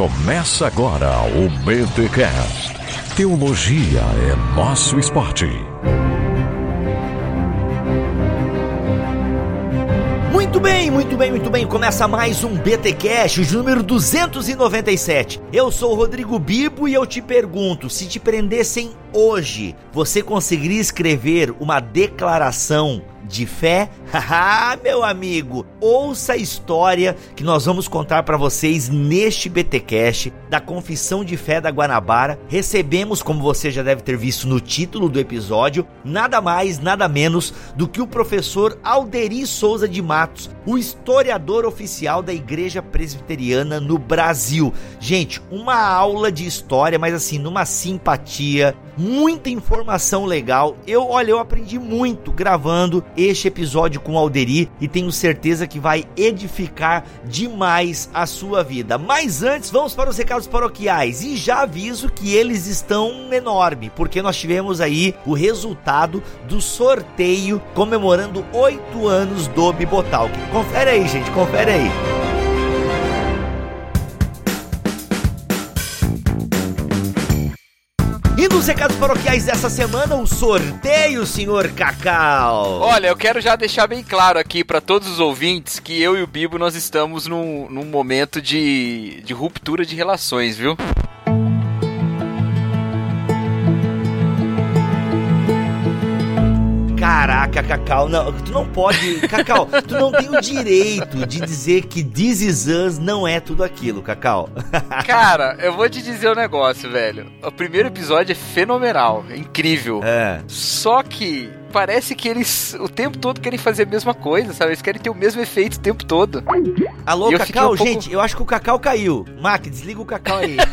Começa agora o BTCast. Teologia é nosso esporte. Muito bem, muito bem, muito bem. Começa mais um BT Cash, o número 297. Eu sou o Rodrigo Bibo e eu te pergunto: se te prendessem hoje, você conseguiria escrever uma declaração de fé? Meu amigo, ouça a história que nós vamos contar para vocês neste BTcast da Confissão de Fé da Guanabara. Recebemos, como você já deve ter visto no título do episódio, nada mais, nada menos do que o professor Alderi Souza de Matos, o historiador oficial da Igreja Presbiteriana no Brasil. Gente, uma aula de história, mas assim, numa simpatia, muita informação legal. Eu, olha, eu aprendi muito gravando este episódio com Alderi e tenho certeza que vai edificar demais a sua vida. Mas antes, vamos para os recados paroquiais e já aviso que eles estão enormes, porque nós tivemos aí o resultado do sorteio comemorando oito anos do Bibotalk. Confere aí, gente, confere aí. E nos recados paroquiais dessa semana, o sorteio, senhor Cacau. Olha, eu quero já deixar bem claro aqui para todos os ouvintes que eu e o Bibo nós estamos num, num momento de, de ruptura de relações, viu? Caraca, Cacau, não, tu não pode. Cacau, tu não tem o direito de dizer que This Is Us não é tudo aquilo, Cacau. Cara, eu vou te dizer um negócio, velho. O primeiro episódio é fenomenal, é incrível. É. Só que parece que eles o tempo todo querem fazer a mesma coisa, sabe? Eles querem ter o mesmo efeito o tempo todo. Alô, eu Cacau, um pouco- gente, eu acho que o Cacau caiu. Mac, desliga o Cacau aí.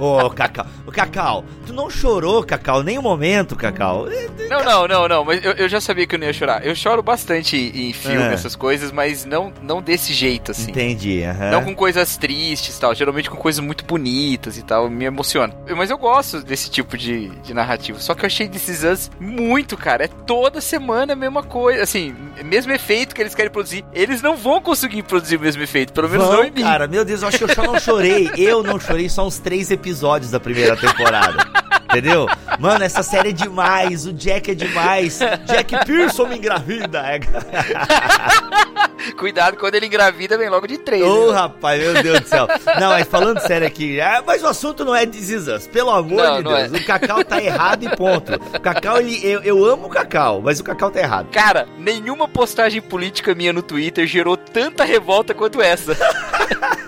Ô, Cacau. Ô, Cacau, tu não chorou, Cacau, nem um momento, Cacau. Não, não, não, não, mas eu, eu já sabia que eu não ia chorar. Eu choro bastante em filme, É. essas coisas, mas não, não desse jeito, assim. Entendi, aham. Não com coisas tristes e tal, geralmente com coisas muito bonitas e tal, me emociona. Mas eu gosto desse tipo de, de narrativa. Só que eu achei desses anos muito, cara. É toda semana a mesma coisa. Assim, mesmo efeito que eles querem produzir. Eles não vão conseguir produzir o mesmo efeito, pelo menos não Vão, em mim. cara, meu Deus, eu acho que eu só não chorei. Eu não chorei só uns três episódios da primeira temporada. Entendeu? Mano, essa série é demais. O Jack é demais. Jack Pearson me engravida. É. Cuidado quando ele engravida, vem logo de três. Ô, né? rapaz, meu Deus do céu. Não, mas falando sério aqui, ah, mas o assunto não é This Is Us, pelo amor Não, de não Deus. é. O Cacau tá errado e ponto. O Cacau, ele, eu, eu amo o Cacau, mas o Cacau tá errado. Cara, nenhuma postagem política minha no Twitter gerou tanta revolta quanto essa.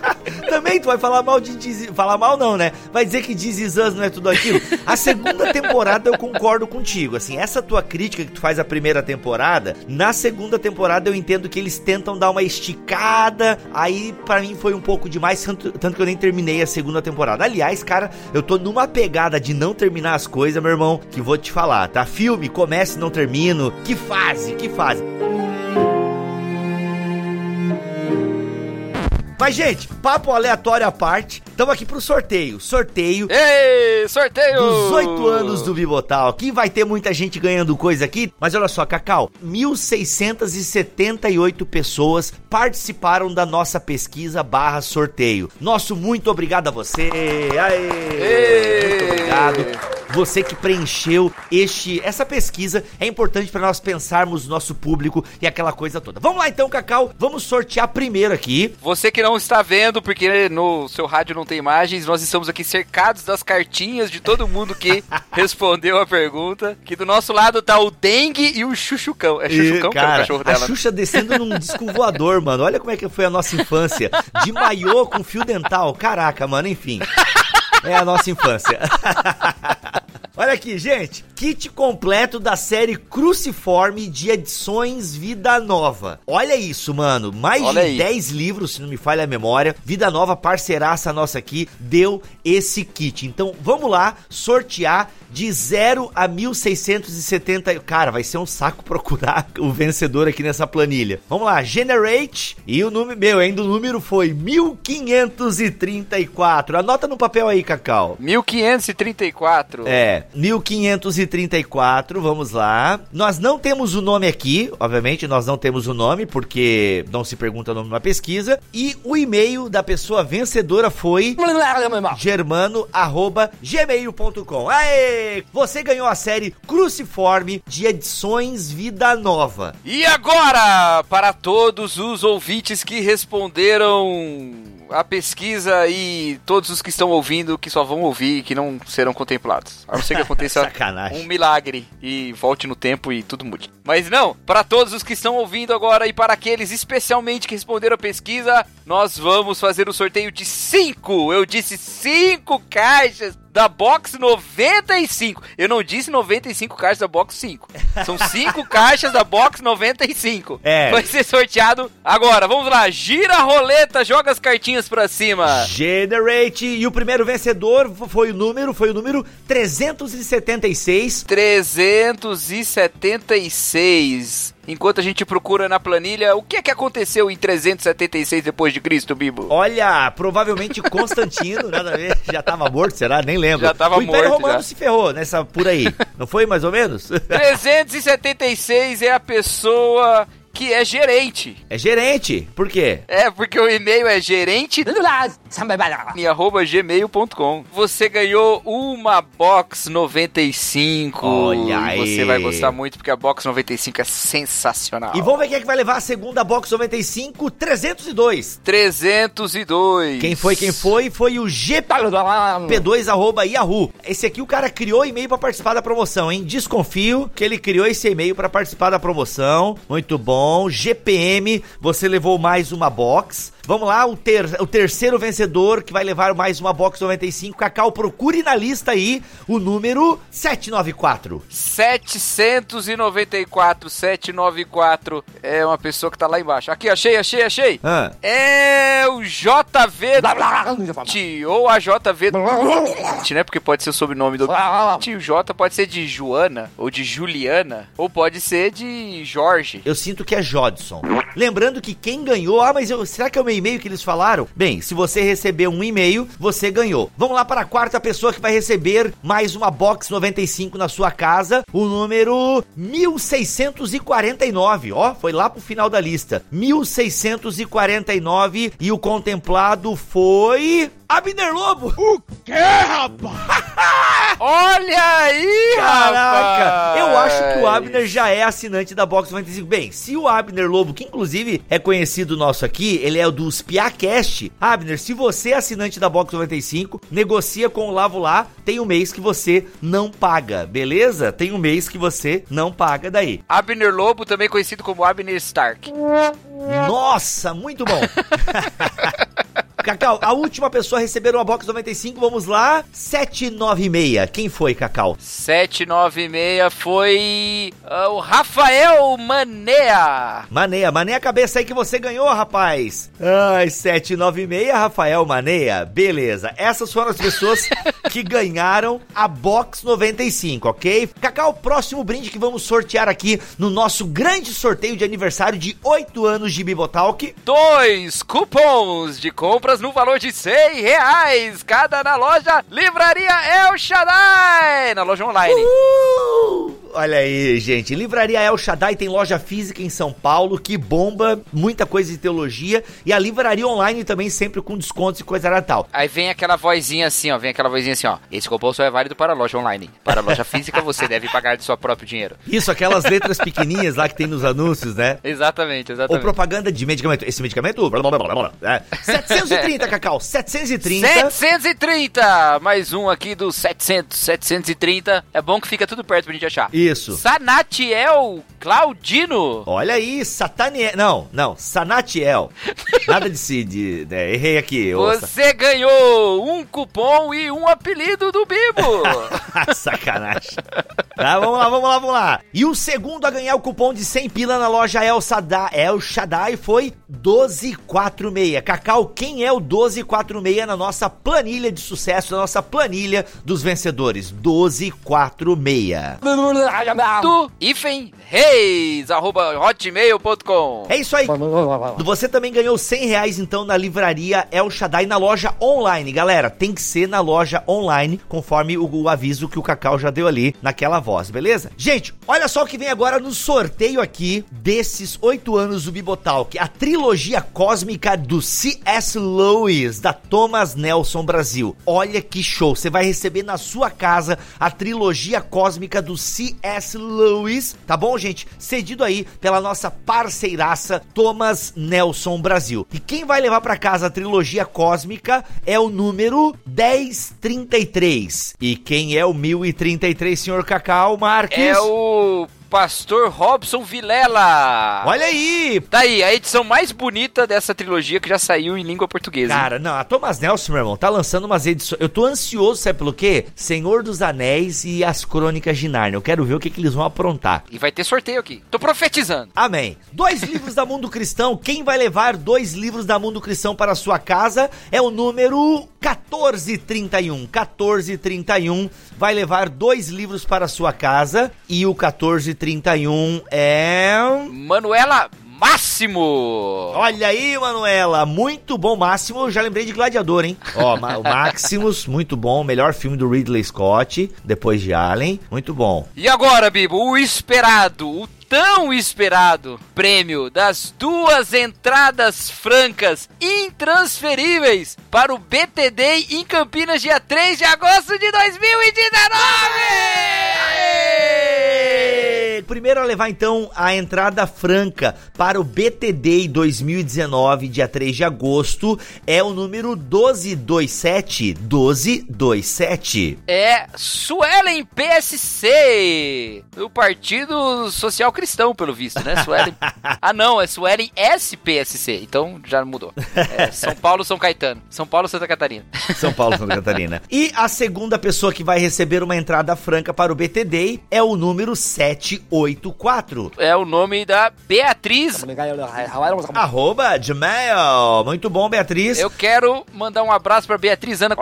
Também tu vai falar mal de Is- Falar mal não, né? Vai dizer que Us não é tudo aquilo. A segunda temporada eu concordo contigo. Assim, essa tua crítica que tu faz à primeira temporada, na segunda temporada eu entendo que eles tentam dar uma esticada. Aí, pra mim, foi um pouco demais, tanto, tanto que eu nem terminei a segunda temporada. Aliás, cara, eu tô numa pegada de não terminar as coisas, meu irmão, que vou te falar, tá? Filme, começa e não termino. Que fase, que fase. Mas, gente, papo aleatório à parte, estamos aqui pro sorteio. Sorteio Ei, sorteio! dos oito anos do Bibotal. Que vai ter muita gente ganhando coisa aqui. Mas olha só, Cacau, 1.678 pessoas participaram da nossa pesquisa barra sorteio. Nosso muito obrigado a você. Aê! Ei! Muito obrigado. Você que preencheu este, essa pesquisa é importante para nós pensarmos no nosso público e aquela coisa toda. Vamos lá então, Cacau. Vamos sortear primeiro aqui. Você que não está vendo, porque no seu rádio não tem imagens, nós estamos aqui cercados das cartinhas de todo mundo que respondeu a pergunta. Que do nosso lado tá o Dengue e o Chuchucão. É Chuchucão que é o cara, cachorro a dela. né? Xuxa descendo num disco voador, mano. Olha como é que foi a nossa infância. De maiô com fio dental. Caraca, mano, enfim. É a nossa infância. Olha aqui, gente. Kit completo da série Cruciforme de edições Vida Nova. Olha isso, mano. Mais Olha de aí. 10 livros, se não me falha a memória. Vida Nova, parceiraça nossa aqui, deu esse kit. Então, vamos lá sortear de 0 a 1670. Cara, vai ser um saco procurar o vencedor aqui nessa planilha. Vamos lá, Generate. E o número, meu, ainda o número foi 1534. Anota no papel aí, Cacau. 1534. É, 1534, vamos lá. Nós não temos o nome aqui, obviamente, nós não temos o nome, porque não se pergunta o nome numa pesquisa. E o e-mail da pessoa vencedora foi germano.gmail.com. Aê! Você ganhou a série Cruciforme de edições Vida Nova. E agora, para todos os ouvintes que responderam a pesquisa e todos os que estão ouvindo, que só vão ouvir, que não serão contemplados. A não ser que aconteça um milagre e volte no tempo e tudo mude. Mas não, para todos os que estão ouvindo agora e para aqueles especialmente que responderam a pesquisa, nós vamos fazer o sorteio de cinco. Eu disse cinco caixas da Box 95. Eu não disse 95 caixas da Box 5. São 5 caixas da Box 95. É. Vai ser sorteado agora. Vamos lá. Gira a roleta, joga as cartinhas pra cima. Generate. E o primeiro vencedor foi o número, foi o número 376. 376 enquanto a gente procura na planilha o que é que aconteceu em 376 depois de Cristo, Bibo. Olha, provavelmente Constantino, nada a ver, já tava morto, será? Nem lembro. Já tava morto. O Império morto, Romano já. se ferrou nessa por aí. Não foi mais ou menos? 376 é a pessoa que é gerente. É gerente. Por quê? É, porque o e-mail é gerente em arroba gmail.com. Você ganhou uma Box 95. Olha aí. Você vai gostar muito porque a Box 95 é sensacional. E vamos ver quem é que vai levar a segunda Box 95 302. 302. Quem foi, quem foi? Foi o GP2 arroba Yahoo. Esse aqui o cara criou e-mail para participar da promoção, hein? Desconfio que ele criou esse e-mail para participar da promoção. Muito bom. GPM, você levou mais uma box. Vamos lá, o, ter, o terceiro vencedor que vai levar mais uma box 95. Cacau, procure na lista aí o número 794. 794, 794 é uma pessoa que tá lá embaixo. Aqui, achei, achei, achei. Ah. É o JV ou a JV né? Porque pode ser o sobrenome do tio J, pode ser de Joana ou de Juliana ou pode ser de Jorge. Eu sinto que é Jodson. Lembrando que quem ganhou, ah, mas eu, será que é o meu e-mail que eles falaram? Bem, se você recebeu um e-mail, você ganhou. Vamos lá para a quarta pessoa que vai receber mais uma box 95 na sua casa, o número 1649. Ó, foi lá pro final da lista. 1649 e o contemplado foi Abner Lobo. O quê, rapaz? Olha aí, Caraca! rapaz! Eu acho que o Abner já é assinante da Box 95. Bem, se o Abner Lobo, que inclusive é conhecido nosso aqui, ele é o do Spiacast. Abner, se você é assinante da Box 95, negocia com o Lavo lá, tem um mês que você não paga, beleza? Tem um mês que você não paga daí. Abner Lobo, também conhecido como Abner Stark. Nossa, muito bom! Cacau, a última pessoa a receber uma Box 95, vamos lá. 796. Quem foi, Cacau? 796 foi uh, o Rafael Manea. Maneia, maneia a cabeça aí que você ganhou, rapaz. Ai, 796, Rafael Maneia. Beleza. Essas foram as pessoas que ganharam a Box 95, ok? Cacau, o próximo brinde que vamos sortear aqui no nosso grande sorteio de aniversário de 8 anos de Bibotalk. Dois cupons de compras no valor de 100 reais, cada na loja Livraria El Shaddai, na loja online. Uh! Olha aí, gente. Livraria El Shaddai tem loja física em São Paulo que bomba muita coisa de teologia. E a livraria online também sempre com descontos e coisa tal. Aí vem aquela vozinha assim, ó. Vem aquela vozinha assim, ó. Esse cupom só é válido para a loja online. Para a loja física você deve pagar de seu próprio dinheiro. Isso, aquelas letras pequenininhas lá que tem nos anúncios, né? Exatamente, Ou exatamente. propaganda de medicamento. Esse medicamento. blá, blá, blá, blá, blá, é. 730, Cacau. 730. 730! Mais um aqui do 700, 730. É bom que fica tudo perto pra gente achar. Isso. Sanatiel Claudino. Olha aí, Sataniel. Não, não, Sanatiel. Nada de si, de, né, errei aqui. Você ganhou um cupom e um apelido do Bibo. Sacanagem. Tá, vamos lá, vamos lá, vamos lá. E o segundo a ganhar o cupom de 100 pila na loja El Shaddai, El Shaddai foi 1246. Cacau, quem é o 1246 na nossa planilha de sucesso, na nossa planilha dos vencedores? 1246. do hífen reis, arroba hotmail.com. É isso aí. Você também ganhou 100 reais então na livraria El Shaddai na loja online. Galera, tem que ser na loja online, conforme o, o aviso que o Cacau já deu ali naquela voz, beleza? Gente, olha só o que vem agora no sorteio aqui desses oito anos do Bibotalk. A trilogia cósmica do C.S. Lewis, da Thomas Nelson Brasil. Olha que show! Você vai receber na sua casa a trilogia cósmica do C.S. Lewis, tá bom, gente? Cedido aí pela nossa parceiraça Thomas Nelson Brasil. E quem vai levar para casa a trilogia cósmica é o número 1033. E quem é o 1033, senhor Cacau Marques? É o Pastor Robson Vilela. Olha aí! Tá aí, a edição mais bonita dessa trilogia que já saiu em língua portuguesa. Cara, não, a Thomas Nelson, meu irmão, tá lançando umas edições. Eu tô ansioso, sabe pelo quê? Senhor dos Anéis e as Crônicas de Narnia. Eu quero ver o que, que eles vão aprontar. E vai ter sorteio aqui. Tô profetizando. Amém. Dois livros da Mundo Cristão. Quem vai levar dois livros da Mundo Cristão para a sua casa é o número 1431. 1431 vai levar dois livros para a sua casa e o 1431 31 é. Manuela Máximo! Olha aí, Manuela, muito bom, Máximo. Eu já lembrei de Gladiador, hein? Ó, o Maximus, muito bom, melhor filme do Ridley Scott, depois de Allen, muito bom. E agora, Bibo, o esperado, o tão esperado prêmio das duas entradas francas intransferíveis para o BTD em Campinas, dia 3 de agosto de 2019! Primeiro a levar então a entrada franca para o BTD 2019, dia 3 de agosto, é o número 1227. 1227. É Suelen PSC, do Partido Social Cristão, pelo visto, né? Suelen. ah, não, é Suelen SPSC, então já mudou. É São Paulo, São Caetano. São Paulo, Santa Catarina. São Paulo, Santa Catarina. E a segunda pessoa que vai receber uma entrada franca para o BTD é o número 784. É o nome da Beatriz. Arroba Gmail. Muito bom, Beatriz. Eu quero mandar um abraço pra Beatriz Ana,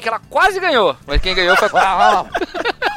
que ela quase ganhou. Mas quem ganhou foi.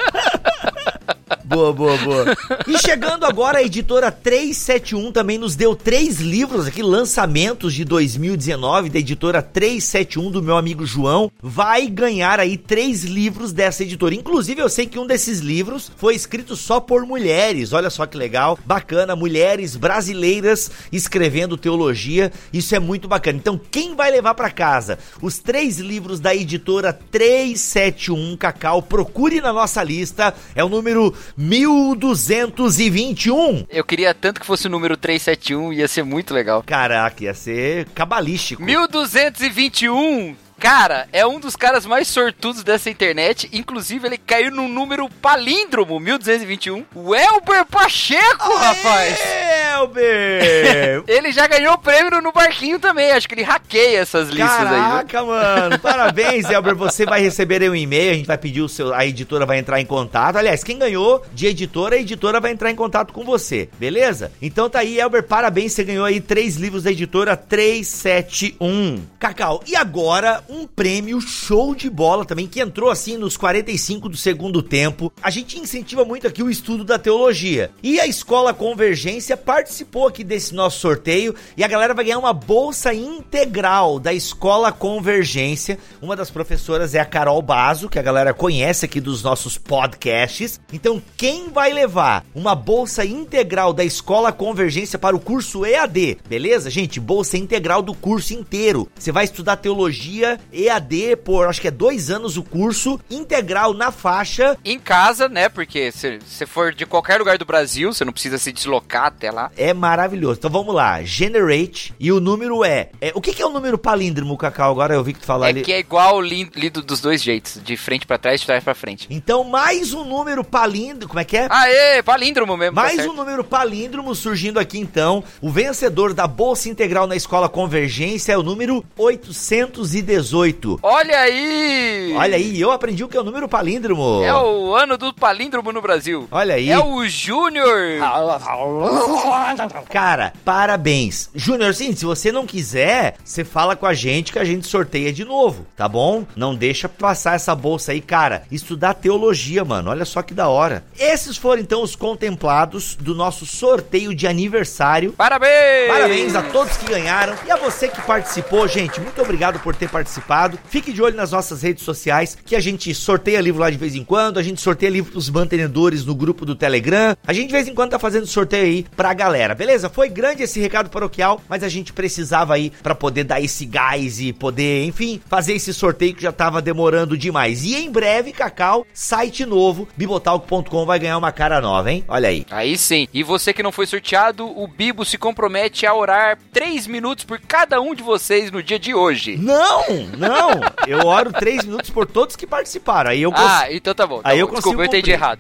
Boa, boa, boa. E chegando agora, a editora 371 também nos deu três livros aqui, lançamentos de 2019, da editora 371 do meu amigo João. Vai ganhar aí três livros dessa editora. Inclusive, eu sei que um desses livros foi escrito só por mulheres. Olha só que legal, bacana. Mulheres brasileiras escrevendo teologia. Isso é muito bacana. Então, quem vai levar para casa os três livros da editora 371 Cacau? Procure na nossa lista. É o número 1221. Eu queria tanto que fosse o número 371, ia ser muito legal. Caraca, ia ser cabalístico. 1221 Cara, é um dos caras mais sortudos dessa internet. Inclusive, ele caiu num número palíndromo, 1221. O Elber Pacheco, Aê, rapaz! Elber! ele já ganhou prêmio no barquinho também. Acho que ele hackeia essas listas Caraca, aí. Caraca, mano. Parabéns, Elber. Você vai receber aí um e-mail. A gente vai pedir o seu. A editora vai entrar em contato. Aliás, quem ganhou de editora, a editora vai entrar em contato com você. Beleza? Então tá aí, Elber. Parabéns. Você ganhou aí três livros da editora 371. Cacau, e agora um prêmio show de bola também, que entrou assim nos 45 do segundo tempo. A gente incentiva muito aqui o estudo da teologia. E a Escola Convergência participou aqui desse nosso sorteio e a galera vai ganhar uma bolsa integral da Escola Convergência. Uma das professoras é a Carol Bazo, que a galera conhece aqui dos nossos podcasts. Então, quem vai levar uma bolsa integral da Escola Convergência para o curso EAD? Beleza, gente? Bolsa integral do curso inteiro. Você vai estudar teologia EAD por acho que é dois anos o curso, integral na faixa. Em casa, né? Porque se você for de qualquer lugar do Brasil, você não precisa se deslocar até lá. É maravilhoso. Então vamos lá, Generate e o número é. é o que, que, é o número palíndromo, Cacau? Agora eu vi que tu falou é ali. É que é igual lido dos dois jeitos, de frente para trás, de trás para frente. Então mais um número palíndromo, como é que é? Aê, palíndromo mesmo. Tá mais tá um número palíndromo surgindo aqui então. O vencedor da bolsa integral na Escola Convergência é o número 818. Olha aí! Olha aí, eu aprendi o que é o número palíndromo. É o ano do palíndromo no Brasil. Olha aí. É o Júnior. Cara, parabéns. Júnior, sim, se você não quiser, você fala com a gente que a gente sorteia de novo, tá bom? Não deixa passar essa bolsa aí, cara. Estudar teologia, mano. Olha só que da hora. Esses foram então os contemplados do nosso sorteio de aniversário. Parabéns! Parabéns a todos que ganharam e a você que participou, gente. Muito obrigado por ter participado. Fique de olho nas nossas redes sociais que a gente sorteia livro lá de vez em quando, a gente sorteia livro pros mantenedores no grupo do Telegram. A gente de vez em quando tá fazendo sorteio aí pra galera, beleza? Foi grande esse recado paroquial, mas a gente precisava aí para poder dar esse gás e poder, enfim, fazer esse sorteio que já tava demorando demais. E em breve, Cacau, site novo, bibotalk.com vai ganhar uma cara nova, hein? Olha aí. Aí sim. E você que não foi sorteado, o Bibo se compromete a orar 3 minutos por cada um de vocês no dia de hoje. Não, não. Eu oro 3 minutos por todos que participaram. Aí eu cons... Ah, então tá bom. Tá Aí bom. eu consigo Desculpa, eu entendi errado.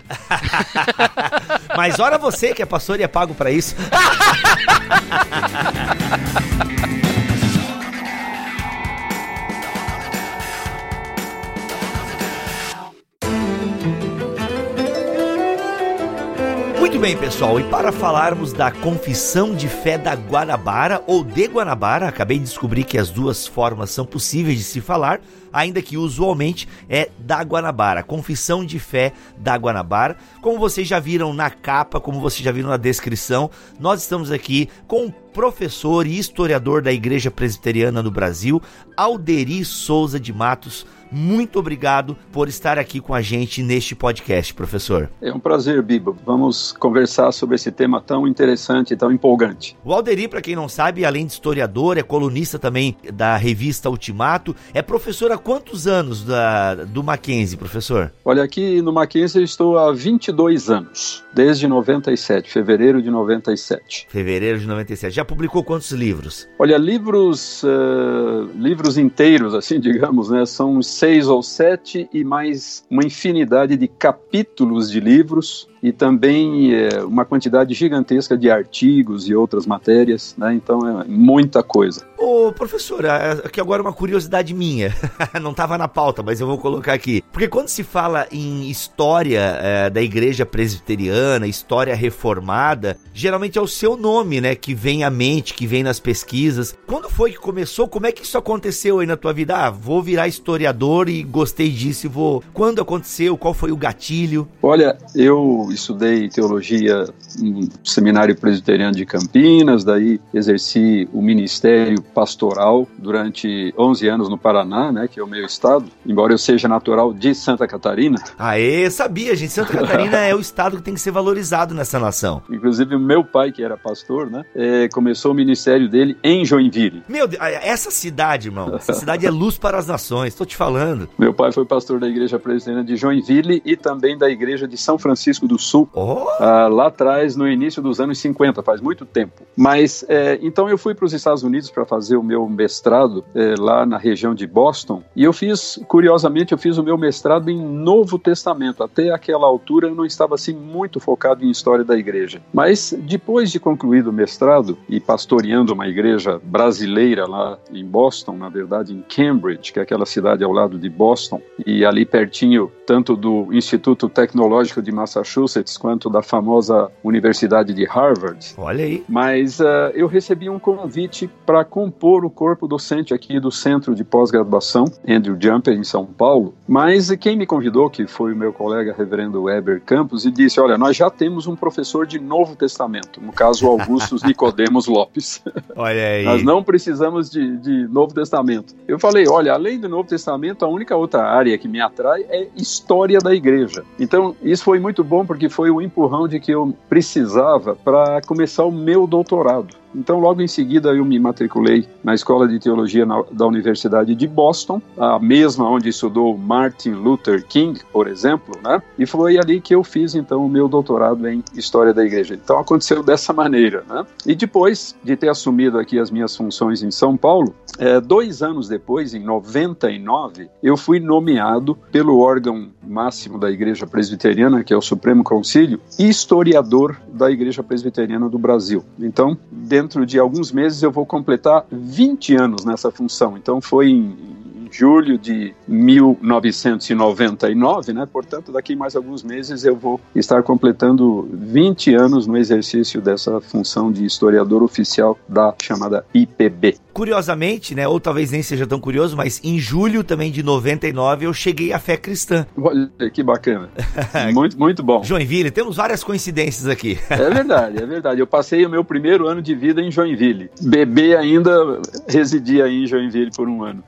Mas ora você que é pastor e é pago pra isso. bem, pessoal, e para falarmos da Confissão de Fé da Guanabara ou de Guanabara, acabei de descobrir que as duas formas são possíveis de se falar, ainda que usualmente é da Guanabara, Confissão de Fé da Guanabara. Como vocês já viram na capa, como vocês já viram na descrição, nós estamos aqui com o professor e historiador da Igreja Presbiteriana no Brasil, Alderi Souza de Matos. Muito obrigado por estar aqui com a gente neste podcast, professor. É um prazer, Bibo. Vamos conversar sobre esse tema tão interessante e tão empolgante. O Alderi, para quem não sabe, além de historiador, é colunista também da revista Ultimato. É professor há quantos anos da, do Mackenzie, professor? Olha, aqui no Mackenzie eu estou há 22 anos, desde 97, fevereiro de 97. Fevereiro de 97. Já publicou quantos livros? Olha, livros, uh, livros inteiros, assim, digamos, né, são seis ou sete e mais uma infinidade de capítulos de livros e também é, uma quantidade gigantesca de artigos e outras matérias, né? Então é muita coisa. Ô, professor, aqui agora uma curiosidade minha. Não estava na pauta, mas eu vou colocar aqui. Porque quando se fala em história é, da igreja presbiteriana, história reformada, geralmente é o seu nome, né, que vem à mente, que vem nas pesquisas. Quando foi que começou? Como é que isso aconteceu aí na tua vida? Ah, vou virar historiador e gostei disso e vou. Quando aconteceu? Qual foi o gatilho? Olha, eu estudei teologia no Seminário Presbiteriano de Campinas, daí exerci o ministério pastoral durante 11 anos no Paraná, né, que é o meu estado, embora eu seja natural de Santa Catarina. Aê, sabia, gente, Santa Catarina é o estado que tem que ser valorizado nessa nação. Inclusive o meu pai, que era pastor, né, é, começou o ministério dele em Joinville. Meu Deus, essa cidade, irmão, essa cidade é luz para as nações, tô te falando. Meu pai foi pastor da igreja presbiteriana de Joinville e também da igreja de São Francisco do Sul, oh. ah, lá atrás, no início dos anos 50, faz muito tempo. Mas, é, então eu fui para os Estados Unidos para fazer o meu mestrado é, lá na região de Boston e eu fiz, curiosamente, eu fiz o meu mestrado em Novo Testamento. Até aquela altura eu não estava assim muito focado em história da igreja. Mas depois de concluído o mestrado e pastoreando uma igreja brasileira lá em Boston, na verdade em Cambridge, que é aquela cidade ao lado de Boston, e ali pertinho tanto do Instituto Tecnológico de Massachusetts quanto da famosa Universidade de Harvard. Olha aí. Mas uh, eu recebi um convite para compor o corpo docente aqui do Centro de Pós-Graduação, Andrew Jumper, em São Paulo. Mas quem me convidou, que foi o meu colega reverendo Weber Campos, e disse: Olha, nós já temos um professor de Novo Testamento, no caso Augustus Nicodemos Lopes. Olha aí. Nós não precisamos de, de Novo Testamento. Eu falei: Olha, além do Novo Testamento, a única outra área que me atrai é história da igreja. Então, isso foi muito bom porque foi o empurrão de que eu precisava para começar o meu doutorado. Então, logo em seguida, eu me matriculei na Escola de Teologia na, da Universidade de Boston, a mesma onde estudou Martin Luther King, por exemplo, né? E foi ali que eu fiz, então, o meu doutorado em História da Igreja. Então, aconteceu dessa maneira, né? E depois de ter assumido aqui as minhas funções em São Paulo, é, dois anos depois, em 99, eu fui nomeado pelo órgão máximo da Igreja Presbiteriana, que é o Supremo Concílio, historiador da Igreja Presbiteriana do Brasil. Então, dentro de alguns meses eu vou completar 20 anos nessa função. Então foi em, em julho de 1999, né? Portanto, daqui mais alguns meses eu vou estar completando 20 anos no exercício dessa função de historiador oficial da chamada IPB. Curiosamente, né, ou talvez nem seja tão curioso, mas em julho também de 99 eu cheguei à fé cristã. Olha que bacana. muito, muito bom. Joinville, temos várias coincidências aqui. é verdade, é verdade. Eu passei o meu primeiro ano de vida em Joinville. Bebê ainda residia aí em Joinville por um ano.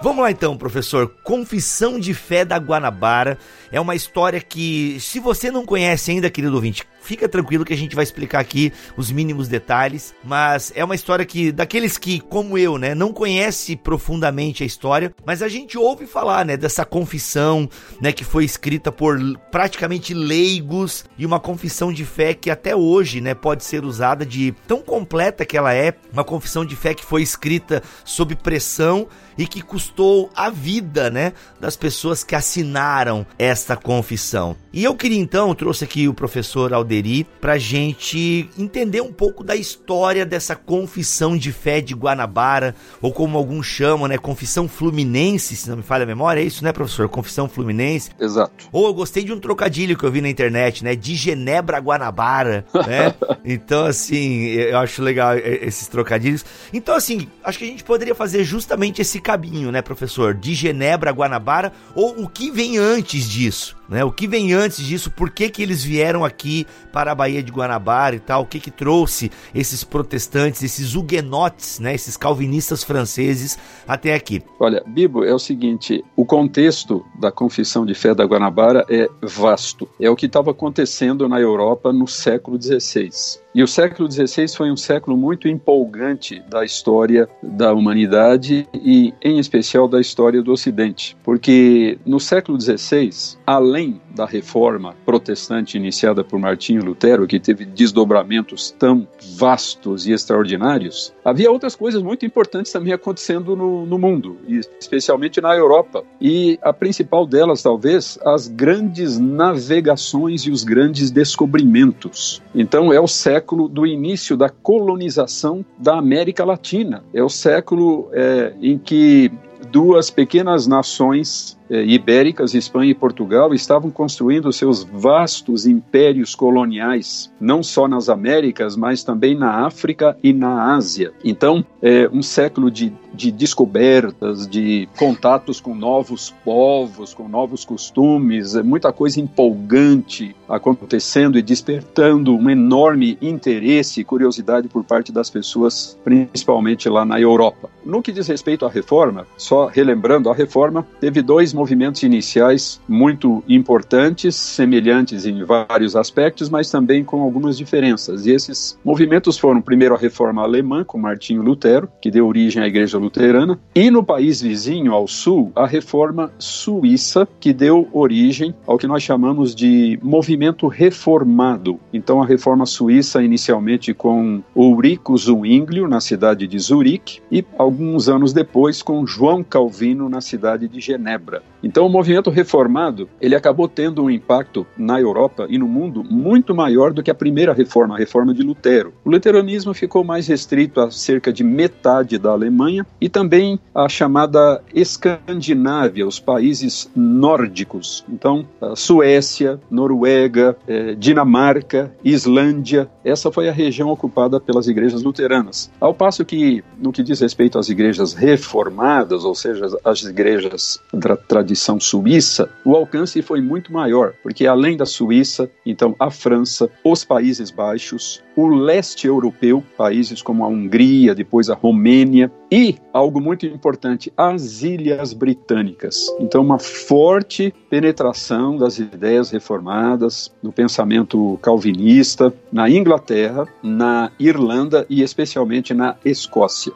Vamos lá então, professor. Confissão de Fé da Guanabara é uma história que, se você não conhece ainda, querido ouvinte, fica tranquilo que a gente vai explicar aqui os mínimos detalhes, mas é uma história que daqueles que, como eu, né, não conhece profundamente a história, mas a gente ouve falar, né, dessa confissão, né, que foi escrita por praticamente leigos e uma confissão de fé que até hoje, né, pode ser usada de tão completa que ela é, uma confissão de fé que foi escrita sob pressão e que custou a vida, né, das pessoas que assinaram esta confissão. E eu queria então, trouxe aqui o professor Alderi para gente entender um pouco da história dessa confissão de fé de Guanabara, ou como alguns chamam, né, confissão fluminense, se não me falha a memória, é isso, né, professor? Confissão fluminense. Exato. Ou eu gostei de um trocadilho que eu vi na internet, né, de Genebra a Guanabara, né? então, assim, eu acho legal esses trocadilhos. Então, assim, acho que a gente poderia fazer justamente esse caminho, né, professor? De Genebra a Guanabara, ou o que vem antes disso? Né? O que vem antes disso? Por que, que eles vieram aqui para a Baía de Guanabara e tal? O que, que trouxe esses protestantes, esses huguenotes, né? esses calvinistas franceses até aqui? Olha, Bibo, é o seguinte: o contexto da confissão de fé da Guanabara é vasto. É o que estava acontecendo na Europa no século XVI. E o século XVI foi um século muito empolgante da história da humanidade e, em especial, da história do Ocidente. Porque no século XVI, além da reforma protestante iniciada por Martinho Lutero, que teve desdobramentos tão vastos e extraordinários, havia outras coisas muito importantes também acontecendo no, no mundo, especialmente na Europa. E a principal delas, talvez, as grandes navegações e os grandes descobrimentos. Então, é o século do início da colonização da América Latina. É o século é, em que duas pequenas nações eh, ibéricas, Espanha e Portugal, estavam construindo seus vastos impérios coloniais, não só nas Américas, mas também na África e na Ásia. Então, é um século de, de descobertas, de contatos com novos povos, com novos costumes, é muita coisa empolgante acontecendo e despertando um enorme interesse e curiosidade por parte das pessoas, principalmente lá na Europa. No que diz respeito à reforma, só relembrando, a reforma teve dois movimentos iniciais muito importantes, semelhantes em vários aspectos, mas também com algumas diferenças. E esses movimentos foram, primeiro, a reforma alemã, com Martinho Lutero, que deu origem à Igreja Luterana, e no país vizinho, ao sul, a reforma suíça, que deu origem ao que nós chamamos de movimento reformado. Então, a reforma suíça, inicialmente com Ulrico Zwinglio, na cidade de Zurique, e alguns anos depois com João Calvino, na cidade de Genebra. Então, o movimento reformado ele acabou tendo um impacto na Europa e no mundo muito maior do que a primeira reforma, a reforma de Lutero. O luteranismo ficou mais restrito a cerca de metade da Alemanha e também a chamada Escandinávia, os países nórdicos. Então, Suécia, Noruega, eh, Dinamarca, Islândia, essa foi a região ocupada pelas igrejas luteranas. Ao passo que, no que diz respeito às igrejas reformadas, ou seja, as igrejas da tradição suíça, o alcance foi muito maior, porque além da Suíça, então a França, os Países Baixos, o leste europeu, países como a Hungria, depois a Romênia e, algo muito importante, as Ilhas Britânicas. Então, uma forte penetração das ideias reformadas, do pensamento calvinista na Inglaterra, na Irlanda e especialmente na Escócia.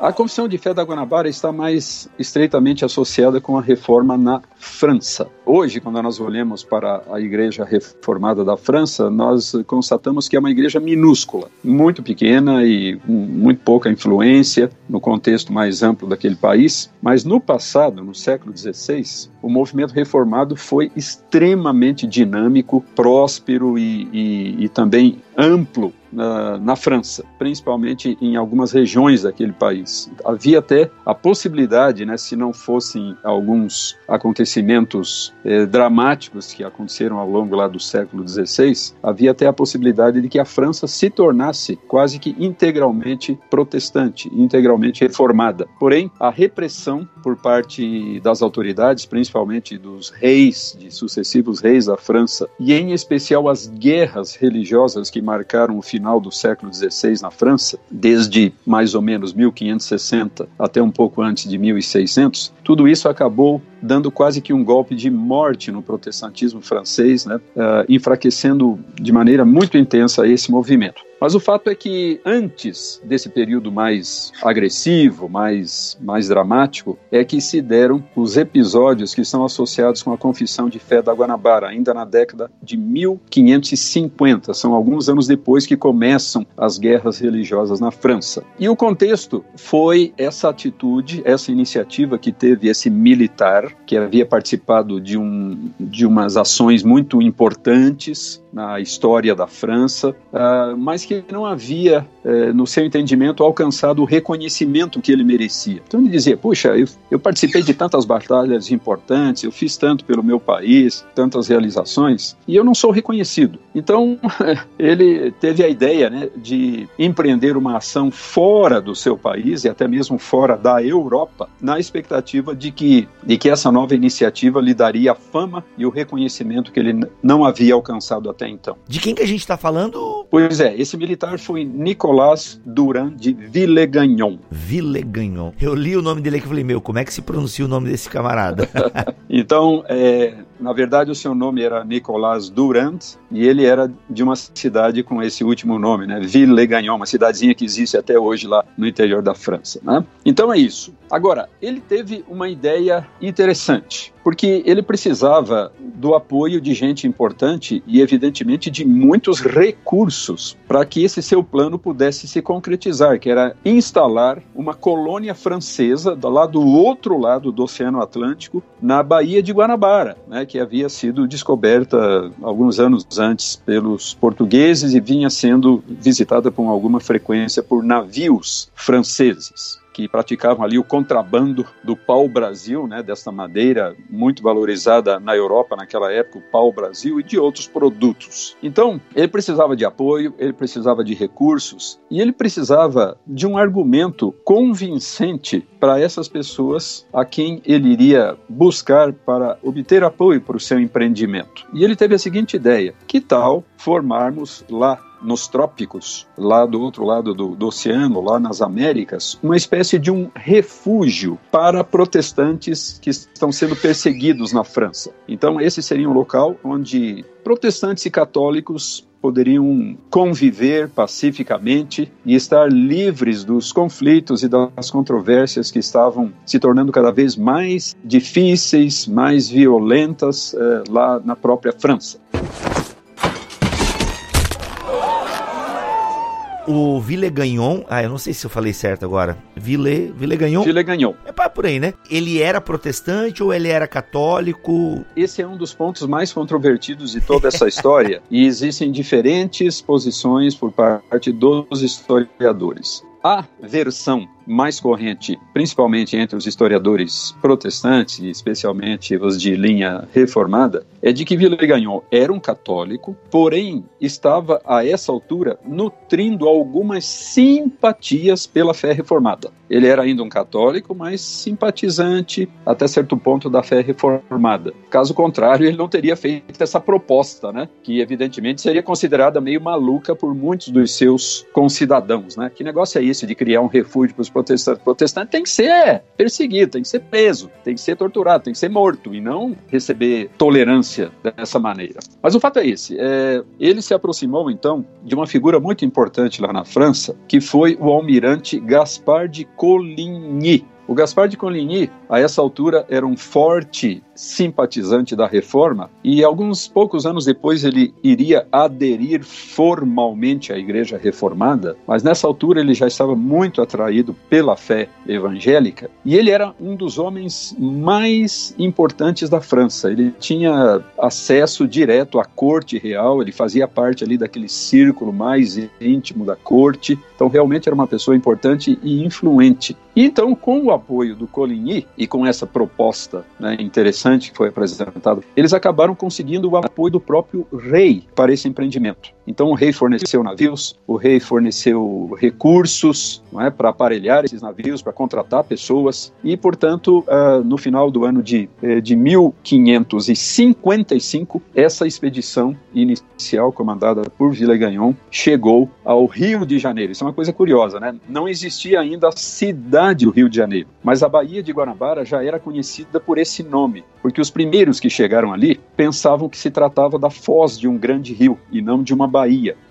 A Confissão de Fé da Guanabara está mais estreitamente associada com a reforma na França. Hoje, quando nós olhamos para a Igreja Reformada da França, nós constatamos que é uma igreja minúscula, muito pequena e com muito pouca influência no contexto mais amplo daquele país. Mas no passado, no século XVI, o movimento reformado foi extremamente dinâmico, próspero e, e, e também amplo na, na, França, principalmente em algumas regiões daquele país. Havia até a possibilidade, né, se não fossem alguns acontecimentos eh, dramáticos que aconteceram ao longo lá do século XVI, havia até a possibilidade de que a França se tornasse quase que integralmente protestante, integralmente reformada. Porém, a repressão por parte das autoridades, principalmente dos reis, de sucessivos reis da França, e em especial as guerras religiosas que marcaram o final do século XVI na França, desde mais ou menos 1560 até um pouco antes de 1600, tudo isso acabou dando quase que um golpe de morte no protestantismo francês, né, uh, enfraquecendo de maneira muito intensa esse movimento. Mas o fato é que antes desse período mais agressivo, mais, mais dramático, é que se deram os episódios que são associados com a Confissão de Fé da Guanabara, ainda na década de 1550. São alguns anos depois que começam as guerras religiosas na França. E o contexto foi essa atitude, essa iniciativa que teve esse militar que havia participado de, um, de umas ações muito importantes na história da França, uh, mas que não havia, uh, no seu entendimento, alcançado o reconhecimento que ele merecia. Então ele dizia: Puxa, eu, eu, participei de tantas batalhas importantes, eu fiz tanto pelo meu país, tantas realizações, e eu não sou reconhecido. Então ele teve a ideia né, de empreender uma ação fora do seu país e até mesmo fora da Europa, na expectativa de que, de que essa nova iniciativa lhe daria a fama e o reconhecimento que ele não havia alcançado até então. De quem que a gente está falando? Pois é, esse militar foi Nicolas Durand de Villegagnon. Villegagnon. Eu li o nome dele aqui e falei, meu, como é que se pronuncia o nome desse camarada? então, é, na verdade, o seu nome era Nicolas Durand e ele era de uma cidade com esse último nome, né? Villegagnon, uma cidadezinha que existe até hoje lá no interior da França. Né? Então é isso. Agora, ele teve uma ideia interessante, porque ele precisava do apoio de gente importante e, evidentemente, de muitos recursos para que esse seu plano pudesse se concretizar, que era instalar uma colônia francesa lá do outro lado do Oceano Atlântico, na Baía de Guanabara, né, que havia sido descoberta alguns anos antes pelos portugueses e vinha sendo visitada com alguma frequência por navios franceses que praticavam ali o contrabando do pau-brasil, né, dessa madeira muito valorizada na Europa naquela época, o pau-brasil, e de outros produtos. Então, ele precisava de apoio, ele precisava de recursos e ele precisava de um argumento convincente para essas pessoas a quem ele iria buscar para obter apoio para o seu empreendimento. E ele teve a seguinte ideia: que tal formarmos lá nos trópicos, lá do outro lado do, do, oceano, lá nas Américas, uma espécie de um refúgio para protestantes que estão sendo perseguidos na França. Então, esse seria um local onde protestantes e católicos poderiam conviver pacificamente e estar livres dos conflitos e das controvérsias que estavam se tornando cada vez mais difíceis, mais violentas eh, lá na própria França. O Villegagnon, ah, eu não sei se eu falei certo agora. Ville, Villegagnon? Villegagnon. É para por aí, né? Ele era protestante ou ele era católico? Esse é um dos pontos mais controvertidos de toda essa história e existem diferentes posições por parte dos historiadores. A versão mais corrente, principalmente entre os historiadores protestantes, especialmente os de linha reformada, é de que Villegagnon era um católico, porém estava a essa altura nutrindo algumas simpatias pela fé reformada. Ele era ainda um católico, mas simpatizante até certo ponto da fé reformada. Caso contrário, ele não teria feito essa proposta, né? Que evidentemente seria considerada meio maluca por muitos dos seus concidadãos, né? Que negócio é esse de criar um refúgio para os protestante. Protestante tem que ser perseguido, tem que ser preso, tem que ser torturado, tem que ser morto e não receber tolerância dessa maneira. Mas o fato é esse: é, ele se aproximou então de uma figura muito importante lá na França, que foi o almirante Gaspard de Coligny. O Gaspar de Coligny, a essa altura, era um forte simpatizante da reforma e alguns poucos anos depois ele iria aderir formalmente à Igreja Reformada, mas nessa altura ele já estava muito atraído pela fé evangélica e ele era um dos homens mais importantes da França. Ele tinha acesso direto à corte real, ele fazia parte ali daquele círculo mais íntimo da corte, então realmente era uma pessoa importante e influente. E então, com o apoio do Coligny e com essa proposta né, interessante que foi apresentada, eles acabaram conseguindo o apoio do próprio rei para esse empreendimento. Então, o rei forneceu navios, o rei forneceu recursos é, para aparelhar esses navios, para contratar pessoas, e, portanto, uh, no final do ano de, eh, de 1555, essa expedição inicial, comandada por Villegagnon, chegou ao Rio de Janeiro. Isso é uma coisa curiosa, né? Não existia ainda a cidade do Rio de Janeiro, mas a Baía de Guanabara já era conhecida por esse nome, porque os primeiros que chegaram ali pensavam que se tratava da foz de um grande rio e não de uma baía.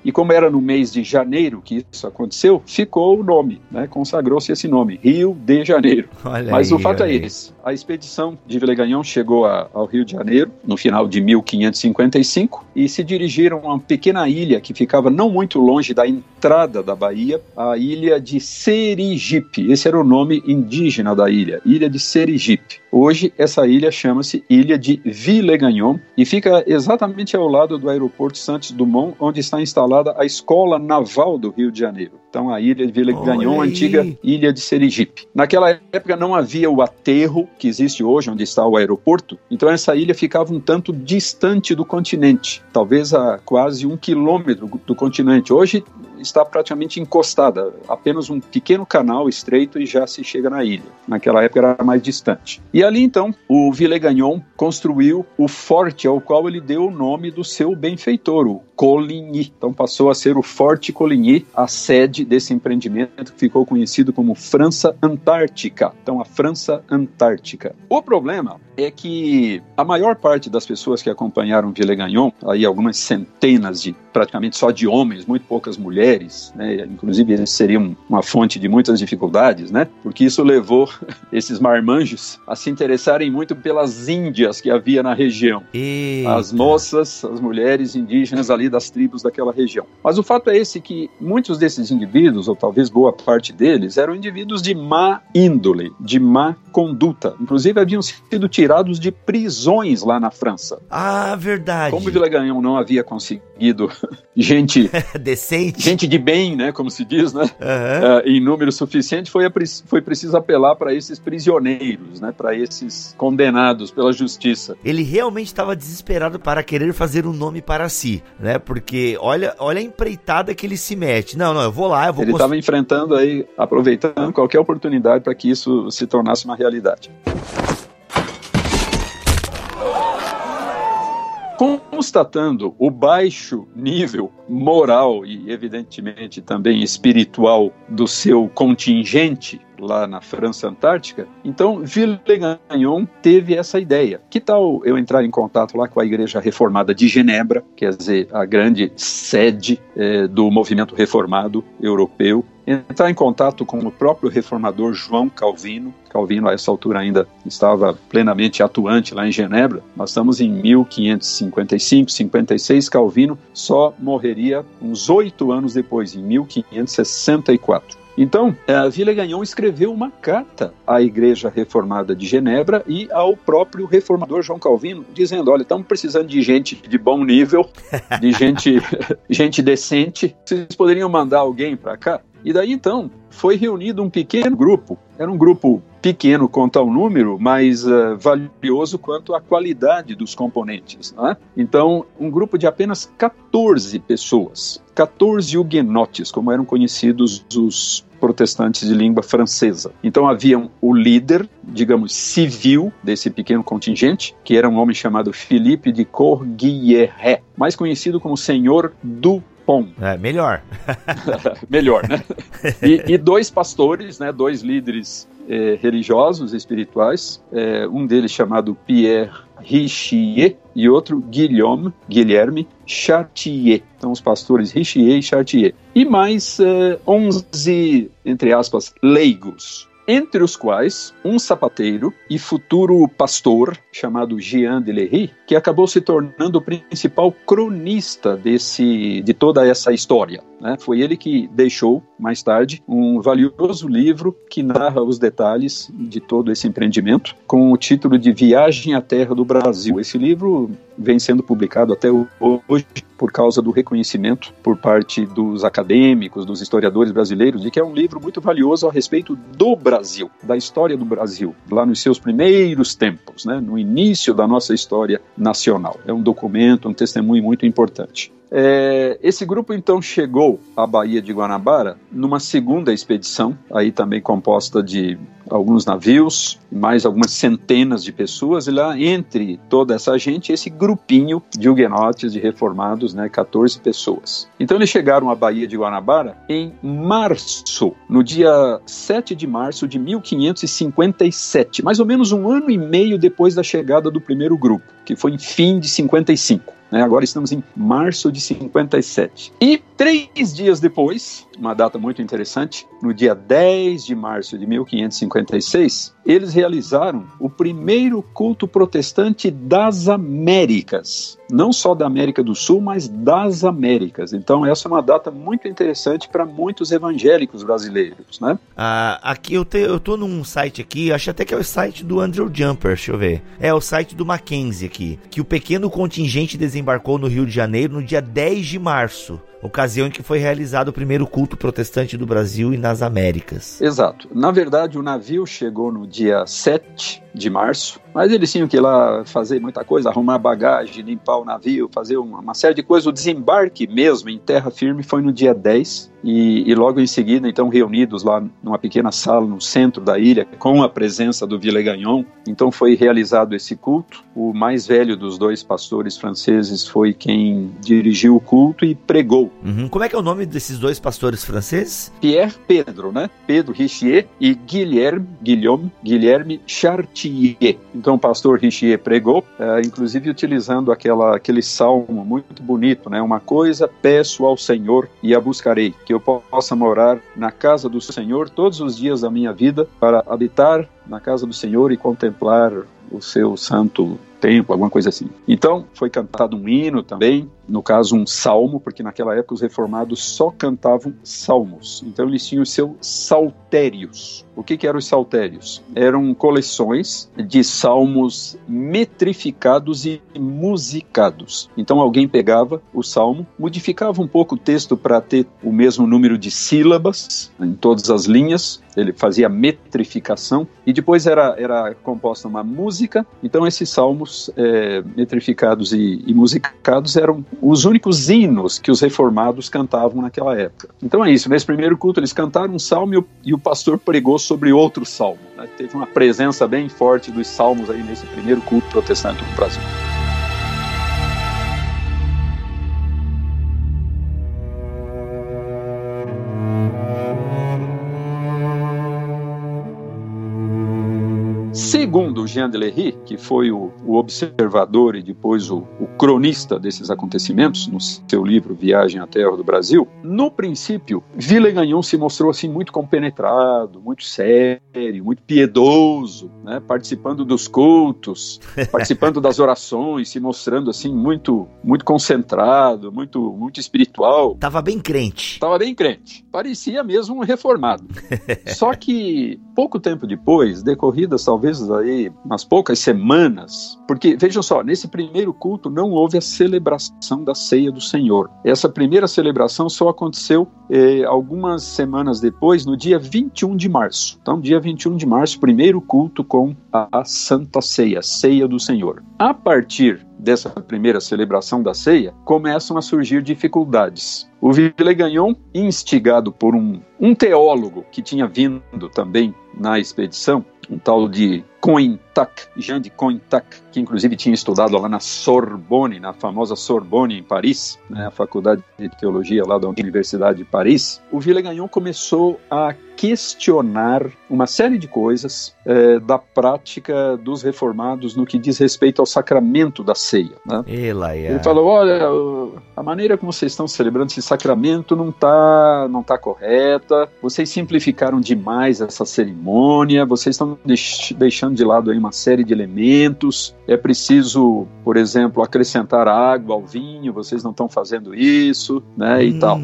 E como era no mês de janeiro que isso aconteceu, ficou o nome, né? consagrou-se esse nome, Rio de Janeiro. Olha Mas aí, o fato é esse: a expedição de Villegagnon chegou a, ao Rio de Janeiro no final de 1555 e se dirigiram a uma pequena ilha que ficava não muito longe da entrada da Bahia, a ilha de Serigipe. Esse era o nome indígena da ilha, Ilha de Serigipe. Hoje, essa ilha chama-se Ilha de Villegagnon e fica exatamente ao lado do aeroporto Santos Dumont, onde está instalada a Escola Naval do Rio de Janeiro. Então, a ilha de Villegagnon, antiga ilha de Serigipe. Naquela época não havia o aterro que existe hoje, onde está o aeroporto, então essa ilha ficava um tanto distante do continente, talvez a quase um quilômetro do continente. Hoje está praticamente encostada, apenas um pequeno canal estreito e já se chega na ilha. Naquela época era mais distante. E ali então o Villegagnon construiu o forte ao qual ele deu o nome do seu benfeitor, o Coligny. Então passou a ser o Forte Coligny, a sede desse empreendimento que ficou conhecido como França Antártica. Então a França Antártica. O problema é que a maior parte das pessoas que acompanharam Villegagnon, aí algumas centenas de praticamente só de homens, muito poucas mulheres, né? Inclusive eles seriam uma fonte de muitas dificuldades, né? Porque isso levou esses marmanjos a se interessarem muito pelas índias que havia na região. Eita. As moças, as mulheres indígenas ali das tribos daquela região. Mas o fato é esse que muitos desses indivíduos, ou talvez boa parte deles, eram indivíduos de má índole, de má conduta. Inclusive haviam sido tirados de prisões lá na França. Ah, verdade. Como Villegagnon não havia conseguido gente decente, gente de bem, né, como se diz, né, uhum. uh, em número suficiente, foi, foi preciso apelar para esses prisioneiros, né, para esses condenados pela justiça. Ele realmente estava desesperado para querer fazer um nome para si, né, porque olha, olha a empreitada que ele se mete. Não, não, eu vou lá, eu vou. Ele estava enfrentando aí, aproveitando qualquer oportunidade para que isso se tornasse uma realidade. Constatando o baixo nível moral e, evidentemente, também espiritual do seu contingente lá na França Antártica. Então, Villegagnon teve essa ideia. Que tal eu entrar em contato lá com a Igreja Reformada de Genebra, quer dizer, a grande sede eh, do movimento reformado europeu, entrar em contato com o próprio reformador João Calvino. Calvino, a essa altura, ainda estava plenamente atuante lá em Genebra. Nós estamos em 1555, 56. Calvino só morreria uns oito anos depois, em 1564. Então, a Villegagnon escreveu uma carta à Igreja Reformada de Genebra e ao próprio reformador João Calvino, dizendo: olha, estamos precisando de gente de bom nível, de gente, gente decente. Vocês poderiam mandar alguém para cá? E daí então foi reunido um pequeno grupo. Era um grupo pequeno quanto ao número, mas uh, valioso quanto à qualidade dos componentes. Né? Então, um grupo de apenas 14 pessoas, 14 huguenotes, como eram conhecidos os protestantes de língua francesa. Então havia o líder, digamos, civil desse pequeno contingente, que era um homem chamado Philippe de Courguillet, mais conhecido como Senhor do Pom. É, melhor. melhor, né? E, e, dois pastores, né, dois líderes eh, religiosos espirituais, eh, um deles chamado Pierre Richier e outro Guillaume, Guilherme Chartier. Então, os pastores Richier e Chartier. E mais eh, 11, entre aspas, leigos entre os quais um sapateiro e futuro pastor chamado Jean de Lery, que acabou se tornando o principal cronista desse, de toda essa história. Né? Foi ele que deixou, mais tarde, um valioso livro que narra os detalhes de todo esse empreendimento, com o título de Viagem à Terra do Brasil. Esse livro vem sendo publicado até hoje por causa do reconhecimento por parte dos acadêmicos, dos historiadores brasileiros, de que é um livro muito valioso a respeito do Brasil, da história do Brasil, lá nos seus primeiros tempos, né, no início da nossa história nacional. É um documento, um testemunho muito importante. É, esse grupo então chegou à Baía de Guanabara numa segunda expedição, aí também composta de alguns navios, mais algumas centenas de pessoas, e lá entre toda essa gente, esse grupinho de huguenotes, de reformados, né, 14 pessoas. Então eles chegaram à Baía de Guanabara em março, no dia 7 de março de 1557, mais ou menos um ano e meio depois da chegada do primeiro grupo, que foi em fim de 55. Né? Agora estamos em março de 57. E três dias depois, uma data muito interessante, no dia 10 de março de 1556, eles realizaram o primeiro culto protestante das Américas. Não só da América do Sul, mas das Américas. Então, essa é uma data muito interessante para muitos evangélicos brasileiros, né? Ah, aqui eu, te, eu num site aqui, acho até que é o site do Andrew Jumper, deixa eu ver. É o site do Mackenzie aqui, que o pequeno contingente desembarcou no Rio de Janeiro no dia 10 de março ocasião em que foi realizado o primeiro culto protestante do Brasil e nas Américas. Exato. Na verdade, o navio chegou no dia 7 de março, mas eles tinham que ir lá fazer muita coisa, arrumar bagagem, limpar o navio, fazer uma, uma série de coisas. O desembarque mesmo em terra firme foi no dia 10 e, e, logo em seguida, então, reunidos lá numa pequena sala no centro da ilha, com a presença do Villegagnon, então foi realizado esse culto. O mais velho dos dois pastores franceses foi quem dirigiu o culto e pregou. Uhum. Como é que é o nome desses dois pastores franceses? Pierre Pedro, né? Pedro Richier e Guilherme, Guilherme, Guilherme Chartier. Então, o pastor Richier pregou, uh, inclusive utilizando aquela, aquele salmo muito bonito, né? Uma coisa peço ao Senhor e a buscarei que eu possa morar na casa do Senhor todos os dias da minha vida, para habitar na casa do Senhor e contemplar o seu santo templo, alguma coisa assim. Então, foi cantado um hino também, no caso um salmo, porque naquela época os reformados só cantavam salmos. Então eles tinham os seus saltérios. O que, que eram os saltérios? Eram coleções de salmos metrificados e musicados. Então alguém pegava o salmo, modificava um pouco o texto para ter o mesmo número de sílabas em todas as linhas, ele fazia metrificação e depois era, era composta uma música. Então esses salmos é, metrificados e, e musicados eram os únicos hinos que os reformados cantavam naquela época. Então é isso, nesse primeiro culto eles cantaram um salmo e o, pastor pregou sobre outro salmo. Né? Teve uma presença bem forte dos salmos aí nesse primeiro culto protestante no Brasil. Jean de Lery, que foi o, o observador e depois o, o, cronista desses acontecimentos, no seu livro Viagem à Terra do Brasil, no princípio, Villegagnon se mostrou assim muito compenetrado, muito sério, muito piedoso, né, participando dos cultos, participando das orações, se mostrando assim muito, muito concentrado, muito, muito espiritual. Tava bem crente. Tava bem crente. Parecia mesmo um reformado. Só que pouco tempo depois, decorridas talvez aí umas poucas semanas, porque vejam só, nesse primeiro culto não houve a celebração da ceia do Senhor. Essa primeira celebração só aconteceu eh, algumas semanas depois, no dia 21 de março. Então, dia 21 de março, primeiro culto com a, a Santa Ceia, Ceia do Senhor. A partir dessa primeira celebração da ceia, começam a surgir dificuldades. O Villegagnon, instigado por um, um teólogo que tinha vindo também na expedição, um tal de Cointac, Jean de Cointac, que inclusive tinha estudado lá na Sorbonne, na famosa Sorbonne em Paris, né, a faculdade de teologia lá da Universidade de Paris, o Villegagnon começou a questionar uma série de coisas é, da prática dos reformados no que diz respeito ao sacramento da ceia. Né? Ele falou: olha, a maneira como vocês estão celebrando esse sacramento não está não tá correta, vocês simplificaram demais essa cerimônia, vocês estão deix deixando de lado aí uma série de elementos, é preciso, por exemplo, acrescentar água ao vinho, vocês não estão fazendo isso, né, e hum. tal.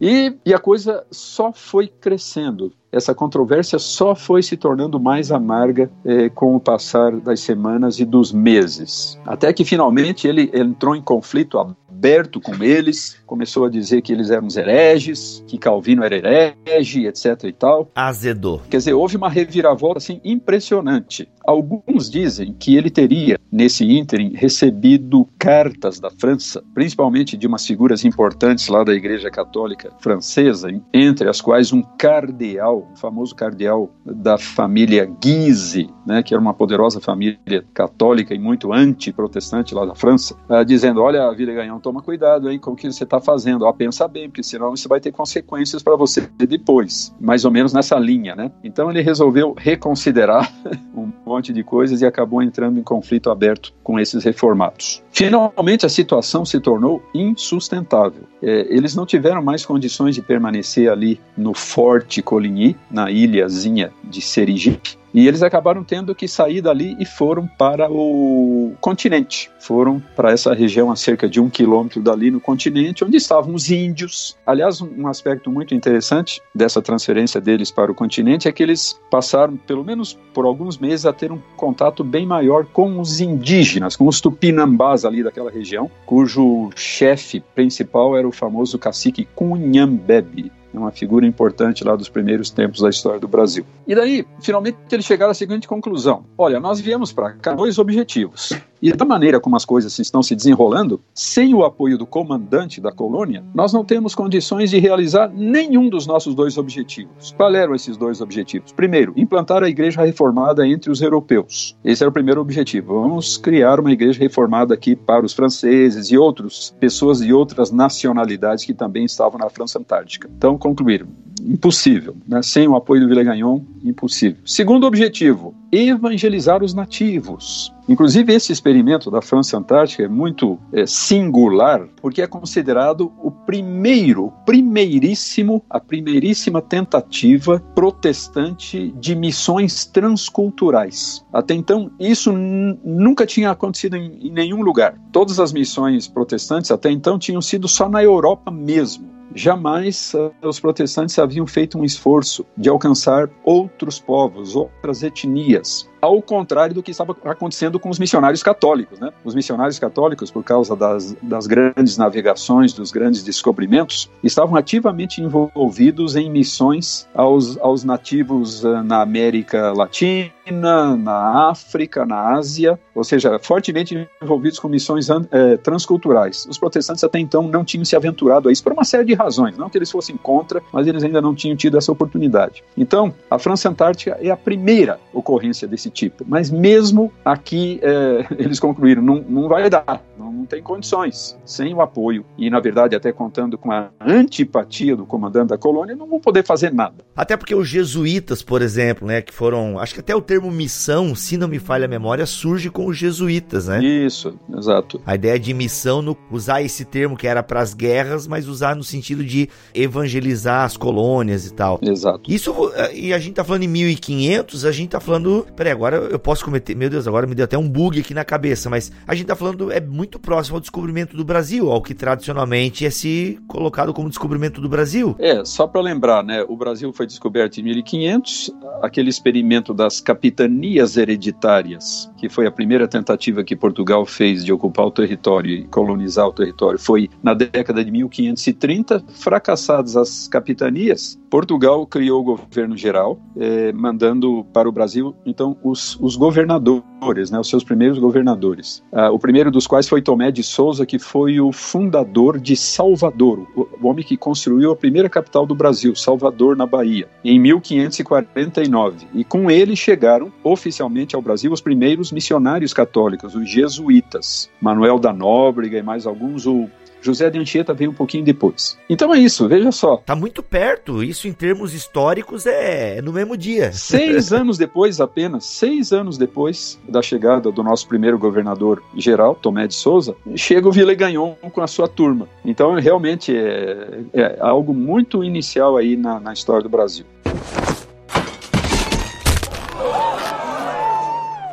E, e a coisa só foi crescendo essa controvérsia só foi se tornando mais amarga eh, com o passar das semanas e dos meses. Até que finalmente ele entrou em conflito aberto com eles, começou a dizer que eles eram hereges, que Calvino era herege, etc e tal. Azedou. Quer dizer, houve uma reviravolta assim impressionante. Alguns dizem que ele teria, nesse ínterim, recebido cartas da França, principalmente de umas figuras importantes lá da Igreja Católica Francesa, entre as quais um cardeal, um famoso cardeal da família Guise, né, que era uma poderosa família católica e muito anti-protestante lá da França, uh, dizendo: Olha, Villegagnon, toma cuidado aí com o que você está fazendo, ó, pensa bem, porque senão isso vai ter consequências para você depois. Mais ou menos nessa linha, né? Então ele resolveu reconsiderar um monte de coisas e acabou entrando em conflito aberto com esses reformados. Finalmente, a situação se tornou insustentável. É, eles não tiveram mais condições de permanecer ali no Forte Coligny, na ilhazinha de Sergipe, e eles acabaram tendo que sair dali e foram para o continente. Foram para essa região a cerca de um quilômetro dali no continente, onde estavam os índios. Aliás, um aspecto muito interessante dessa transferência deles para o continente é que eles passaram, pelo menos por alguns meses, a ter um contato bem maior com os indígenas, com os tupinambás ali daquela região, cujo chefe principal era o famoso cacique Cunhambebe uma figura importante lá dos primeiros tempos da história do Brasil. E daí, finalmente, eles chegaram à seguinte conclusão: olha, nós viemos para cá dois objetivos. E da maneira como as coisas estão se desenrolando, sem o apoio do comandante da colônia, nós não temos condições de realizar nenhum dos nossos dois objetivos. Quais eram esses dois objetivos? Primeiro, implantar a igreja reformada entre os europeus. Esse era o primeiro objetivo. Vamos criar uma igreja reformada aqui para os franceses e outras pessoas de outras nacionalidades que também estavam na França Antártica. Então, concluíram impossível. Né? Sem o apoio do Villegagnon, impossível. Segundo objetivo, evangelizar os nativos. Inclusive, esse experimento da França Antártica é muito é, singular, porque é considerado o primeiro, primeiríssimo, a primeiríssima tentativa protestante de missões transculturais. Até então, isso nunca tinha acontecido em, em nenhum lugar. Todas as missões protestantes até então tinham sido só na Europa mesmo jamais os protestantes haviam feito um esforço de alcançar outros povos, outras etnias ao contrário do que estava acontecendo com os missionários católicos. Né? Os missionários católicos, por causa das, das grandes navegações, dos grandes descobrimentos, estavam ativamente envolvidos em missões aos, aos nativos uh, na América Latina, na África, na Ásia, ou seja, fortemente envolvidos com missões uh, transculturais. Os protestantes até então não tinham se aventurado a isso por uma série de razões, não que eles fossem contra, mas eles ainda não tinham tido essa oportunidade. Então, a França Antártica é a primeira ocorrência desse desse tipo. Mas mesmo aqui é, eles concluíram, não, não vai dar, não, não tem condições. Sem o apoio e, na verdade, até contando com a antipatia do comandante da colônia, não vão poder fazer nada. Até porque os jesuítas, por exemplo, né, que foram, acho que até o termo missão, se não me falha a memória, surge com os jesuítas, né? Isso, exato. A ideia de missão, no, usar esse termo que era para as guerras, mas usar no sentido de evangelizar as colônias e tal. Exato. Isso, e a gente tá falando em 1500, a gente tá falando, peraí, agora eu posso cometer. Meu Deus, agora me deu até um bug aqui na cabeça, mas a gente tá falando é muito próximo ao descobrimento do Brasil, ao que tradicionalmente é se colocado como descobrimento do Brasil. É, só para lembrar, né? O Brasil foi descoberto em 1500, aquele experimento das capitanias hereditárias, que foi a primeira tentativa que Portugal fez de ocupar o território e colonizar o território, foi na década de 1530. Fracassadas as capitanias, Portugal criou o governo geral, eh, mandando para o Brasil, então, os, os governadores, né, os seus primeiros governadores. Uh, o primeiro dos quais foi Tomé de Souza, que foi o fundador de Salvador, o, o homem que construiu a primeira capital do Brasil, Salvador, na Bahia, em 1549. E com ele chegaram oficialmente ao Brasil os primeiros missionários católicos, os jesuítas, Manuel da Nóbrega e mais alguns, o José de Anchieta veio um pouquinho depois. Então é isso, veja só. Tá muito perto, isso em termos históricos é no mesmo dia. Seis anos depois, apenas, seis anos depois da chegada do nosso primeiro governador geral, Tomé de Souza, chega o Villegagnon com a sua turma. Então realmente é, é algo muito inicial aí na, na história do Brasil.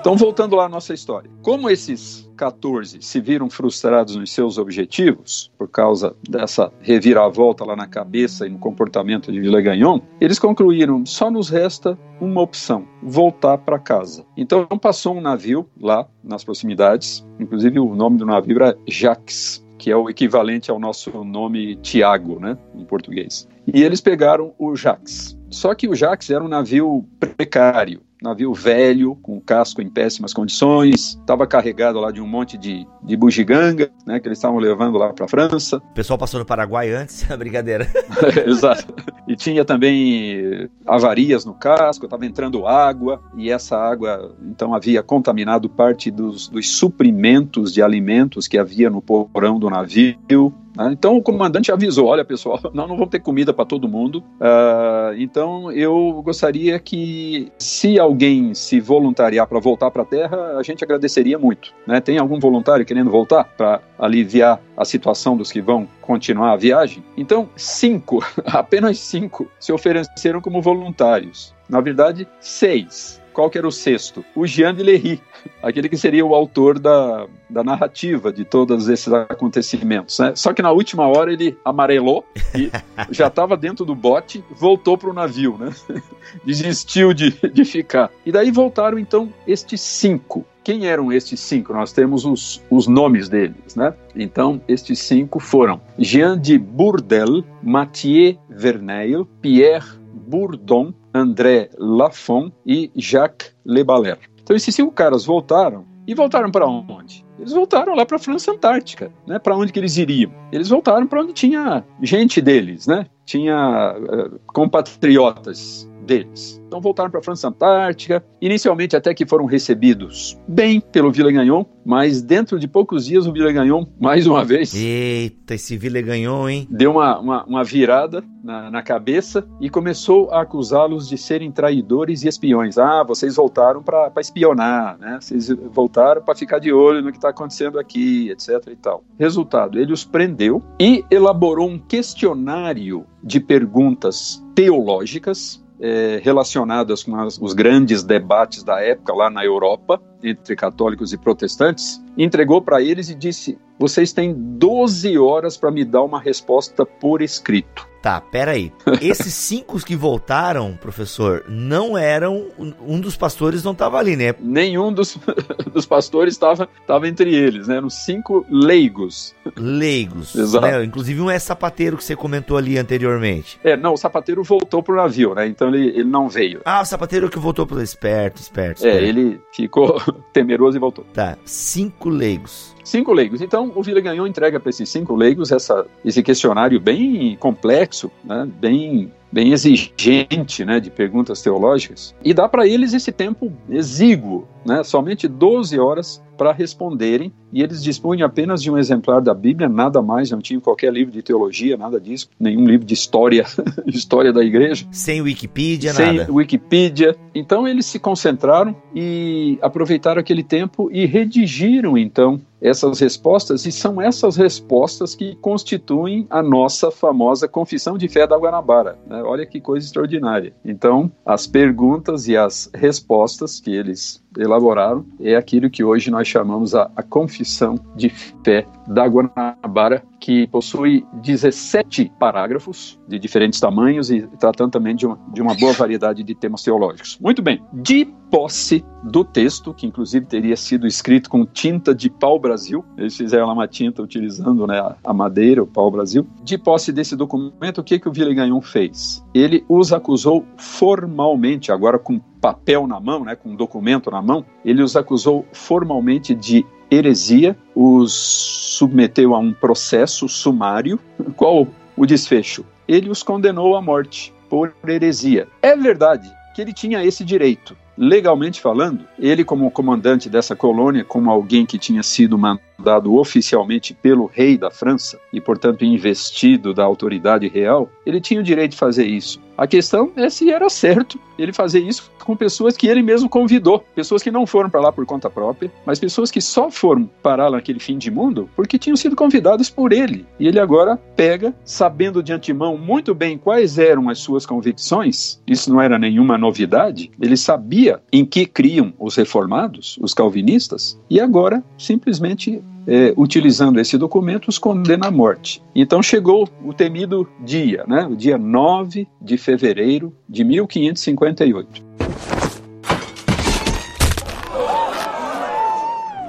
Então, voltando lá à nossa história. Como esses 14 se viram frustrados nos seus objetivos, por causa dessa reviravolta lá na cabeça e no comportamento de Villegagnon, eles concluíram: só nos resta uma opção, voltar para casa. Então, passou um navio lá nas proximidades, inclusive o nome do navio era Jacques que é o equivalente ao nosso nome Tiago, né, em português. E eles pegaram o Jacques. Só que o Jacques era um navio precário, navio velho, com casco em péssimas condições, estava carregado lá de um monte de, de bugiganga, né, que eles estavam levando lá para a França. O pessoal passou no Paraguai antes, a brincadeira. Exato. E tinha também avarias no casco, estava entrando água, e essa água, então, havia contaminado parte dos, dos suprimentos de alimentos que havia no porão do navio. Né? Então o comandante avisou: olha pessoal, nós não vamos ter comida para todo mundo. Uh, então eu gostaria que, se alguém se voluntariar para voltar para a Terra, a gente agradeceria muito. Né? Tem algum voluntário querendo voltar para aliviar a situação dos que vão continuar a viagem? Então, cinco, apenas cinco, se ofereceram como voluntários. Na verdade, seis qual que era o sexto? O Jean de Lery, aquele que seria o autor da, da narrativa de todos esses acontecimentos. Né? Só que na última hora ele amarelou e já estava dentro do bote, voltou para o navio, né? desistiu de, de ficar. E daí voltaram então estes cinco. Quem eram estes cinco? Nós temos os, os nomes deles, né? Então, estes cinco foram Jean de Bourdelle, Mathieu Verneil, Pierre Bourdon, André Lafont e Jacques Le Baller. Então esses cinco caras voltaram e voltaram para onde? Eles voltaram lá para a França Antártica, né? Para onde que eles iriam? Eles voltaram para onde tinha gente deles, né? Tinha uh, compatriotas deles. Então voltaram para a França Antártica, inicialmente até que foram recebidos bem pelo Villegagnon, mas dentro de poucos dias o Villegagnon, mais uma vez... Eita, esse Villegagnon, hein? Deu uma, uma, uma virada na, na, cabeça e começou a acusá-los de serem traidores e espiões. Ah, vocês voltaram para espionar, né? Vocês voltaram para ficar de olho no que está acontecendo aqui, etc e tal. Resultado, ele os prendeu e elaborou um questionário de perguntas teológicas é, relacionadas com as, os grandes debates da época lá na Europa, entre católicos e protestantes, entregou para eles e disse: Vocês têm 12 horas para me dar uma resposta por escrito. Tá, peraí. Esses cinco que voltaram, professor, não eram. Um dos pastores não estava ali, né? Nenhum dos, dos pastores estava tava entre eles, né? Eram cinco leigos. Leigos. Exato. Né? Inclusive um é sapateiro que você comentou ali anteriormente. É, não, o sapateiro voltou pro navio, né? Então ele, ele não veio. Ah, o sapateiro que voltou pro esperto, esperto. É, esperto. É, ele ficou temeroso e voltou. Tá, cinco leigos. Cinco leigos. Então, o Villegagnon entrega para esses cinco leigos essa, esse questionário bem complexo, né, bem bem exigente né, de perguntas teológicas, e dá para eles esse tempo exíguo, né, somente 12 horas para responderem, e eles dispunham apenas de um exemplar da Bíblia, nada mais, não tinham qualquer livro de teologia, nada disso, nenhum livro de história, história da igreja. Sem Wikipedia, sem nada. Sem Wikipedia. Então eles se concentraram e aproveitaram aquele tempo e redigiram então essas respostas, e são essas respostas que constituem a nossa famosa Confissão de Fé da Guanabara. Né? Olha que coisa extraordinária. Então, as perguntas e as respostas que eles elaboraram é aquilo que hoje nós chamamos a, a Confissão Confissão de Fé da Guanabara, que possui 17 parágrafos de diferentes tamanhos e tratando também de uma, de uma boa variedade de temas teológicos. Muito bem, de posse do texto, que inclusive teria sido escrito com tinta de pau-brasil, eles fizeram lá uma tinta utilizando né, a madeira, o pau-brasil. De posse desse documento, o que, que o Villegagnon fez? Ele os acusou formalmente, agora com papel na mão, né, com um documento na mão, ele os acusou formalmente de heresia, os submeteu a um processo sumário. Qual o desfecho? Ele os condenou à morte por heresia. É verdade que ele tinha esse direito. Legalmente falando, ele, como comandante dessa colônia, como alguém que tinha sido mandado oficialmente pelo rei da França e, portanto, investido da autoridade real, ele tinha o direito de fazer isso. A questão é se era certo ele fazer isso com pessoas que ele mesmo convidou, pessoas que não foram para lá por conta própria, mas pessoas que só foram parar naquele fim de mundo porque tinham sido convidadas por ele. E ele agora pega, sabendo de antemão muito bem quais eram as suas convicções, isso não era nenhuma novidade, ele sabia em que criam os reformados, os calvinistas, e agora simplesmente é, utilizando esse documento, os condena à morte. Então chegou o temido dia, né, o dia 9 de fevereiro de 1558.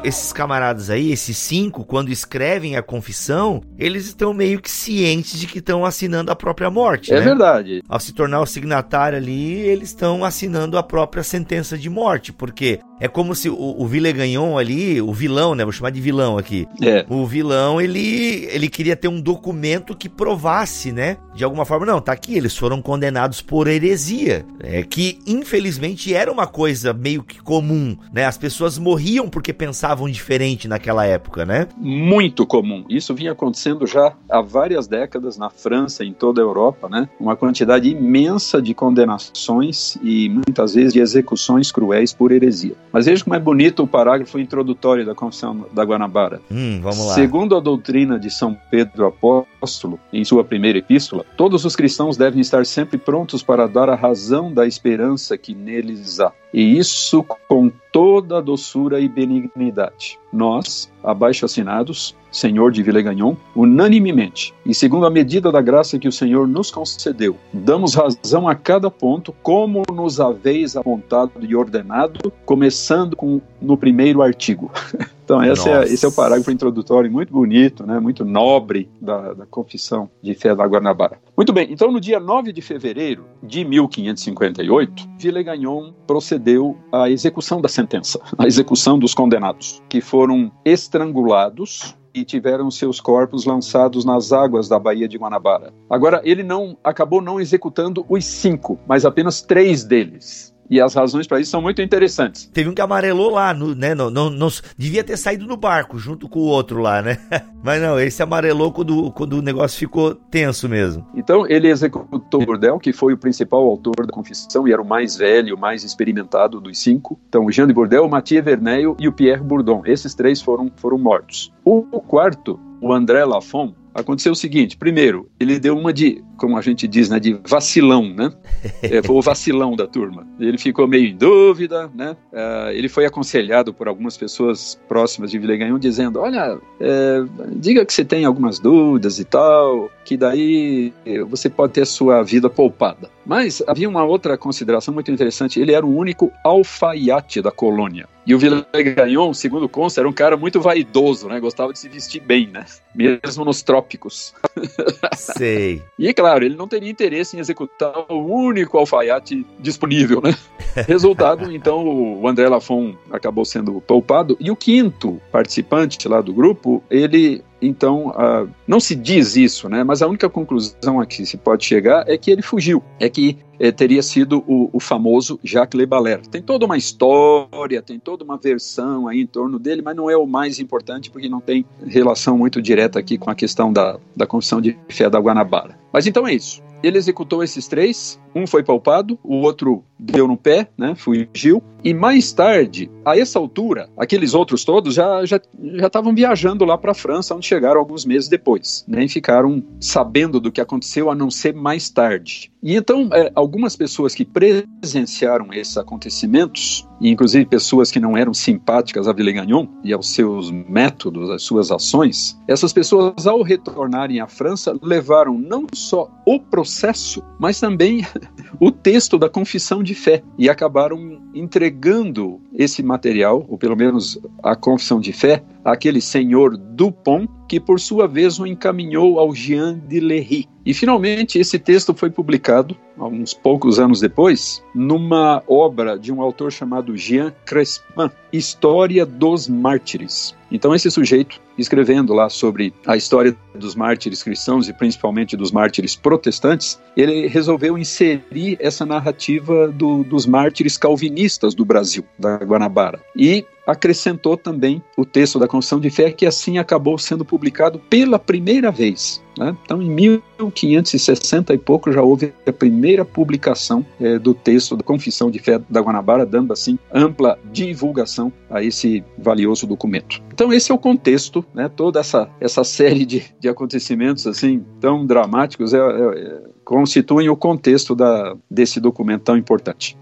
esses camaradas aí, esses cinco, quando escrevem a confissão, eles estão meio que cientes de que estão assinando a própria morte. É né? verdade. Ao se tornar o signatário ali, eles estão assinando a própria sentença de morte, porque é como se o, o Villegagnon ali, o vilão, né? Vou chamar de vilão aqui. É. O vilão, ele, ele queria ter um documento que provasse, né? De alguma forma, não, tá aqui, eles foram condenados por heresia. É que, infelizmente, era uma coisa meio que comum, né? As pessoas morriam porque pensavam diferente naquela época, né? Muito comum. Isso vinha acontecendo já há várias décadas na França, em toda a Europa, né? Uma quantidade imensa de condenações e muitas vezes de execuções cruéis por heresia. Mas veja como é bonito o parágrafo introdutório da Confissão da Guanabara. Hum, vamos lá. Segundo a doutrina de São Pedro Apóstolo, em sua primeira epístola, todos os cristãos devem estar sempre prontos para dar a razão da esperança que neles há. E isso com toda a doçura e benignidade. Nós, abaixo assinados, Senhor de Villegagnon, unanimemente, e segundo a medida da graça que o Senhor nos concedeu, damos razão a cada ponto, como nos haveis apontado e ordenado, começando com no primeiro artigo. Então, é, esse é o parágrafo introdutório muito bonito, né, muito nobre da, da Confissão de Fé da Guanabara. Muito bem, então no dia 9 de fevereiro de 1558, Villegagnon procedeu à execução da sentença, à execução dos condenados, que foram estrangulados e tiveram seus corpos lançados nas águas da Baía de Guanabara. Agora, ele não acabou não executando os cinco, mas apenas três deles. E as razões para isso são muito interessantes. Teve um que amarelou lá, no, né? No, no, no, devia ter saído no barco junto com o outro lá, né? Mas não, esse amarelou quando, quando o negócio ficou tenso mesmo. Então ele executou Bourdel, que foi o principal autor da confissão e era o mais velho, o mais experimentado dos cinco. Então o Jean de Bourdel, o Mathieu Verneil e o Pierre Bourdon. Esses três foram, foram mortos. O quarto, o André Lafont, aconteceu o seguinte: primeiro, ele deu uma de, como a gente diz, né, de vacilão, né? É, foi o vacilão da turma. Ele ficou meio em dúvida, né? Uh, ele foi aconselhado por algumas pessoas próximas de Villegagnon dizendo: olha, é, diga que você tem algumas dúvidas e tal, que daí você pode ter a sua vida poupada. Mas havia uma outra consideração muito interessante: ele era o único alfaiate da colônia. E o Villegagnon, segundo consta, era um cara muito vaidoso, né? Gostava de se vestir bem, né? Mesmo nos trópicos. Sei. e, claro, ele não teria interesse em executar o único alfaiate disponível, né? Resultado, então, o André Lafon acabou sendo poupado. E o quinto participante lá do grupo, ele então, uh, não se diz isso, né? Mas a única conclusão a que se pode chegar é que ele fugiu. É que eh, teria sido o, o, famoso Jacques Le Baller. Tem toda uma história, tem toda uma versão aí em torno dele, mas não é o mais importante porque não tem relação muito direta aqui com a questão da, da confissão de fé da Guanabara. Mas então é isso. Ele executou esses três, um foi poupado, o outro deu no pé, né, fugiu, e mais tarde, a essa altura, aqueles outros todos já já estavam viajando lá para a França, onde chegaram alguns meses depois, nem ficaram sabendo do que aconteceu a não ser mais tarde. E então, é, algumas pessoas que presenciaram esses acontecimentos, e inclusive pessoas que não eram simpáticas a Villegagnon e aos seus métodos, às suas ações, essas pessoas, ao retornarem à França, levaram não só o processo, mas também o texto da confissão de fé e acabaram entregando esse material, ou pelo menos a confissão de fé, àquele senhor Dupont, que por sua vez o encaminhou ao Jean de Lery. E finalmente esse texto foi publicado, uns poucos anos depois, numa obra de um autor chamado Jean Crespin, História dos Mártires. Então esse sujeito, escrevendo lá sobre a história dos mártires cristãos e principalmente dos mártires protestantes, ele resolveu inserir essa narrativa do, dos mártires calvinistas do Brasil, da Guanabara. E acrescentou também o texto da Confissão de Fé, que assim acabou sendo publicado pela primeira vez. Né? Então, em 1560 e pouco, já houve a primeira publicação é, do texto da Confissão de Fé da Guanabara, dando assim ampla divulgação a esse valioso documento. Então, esse é o contexto, né? toda essa, essa série de, de acontecimentos assim tão dramáticos é, é, constituem o contexto da, desse documento tão importante.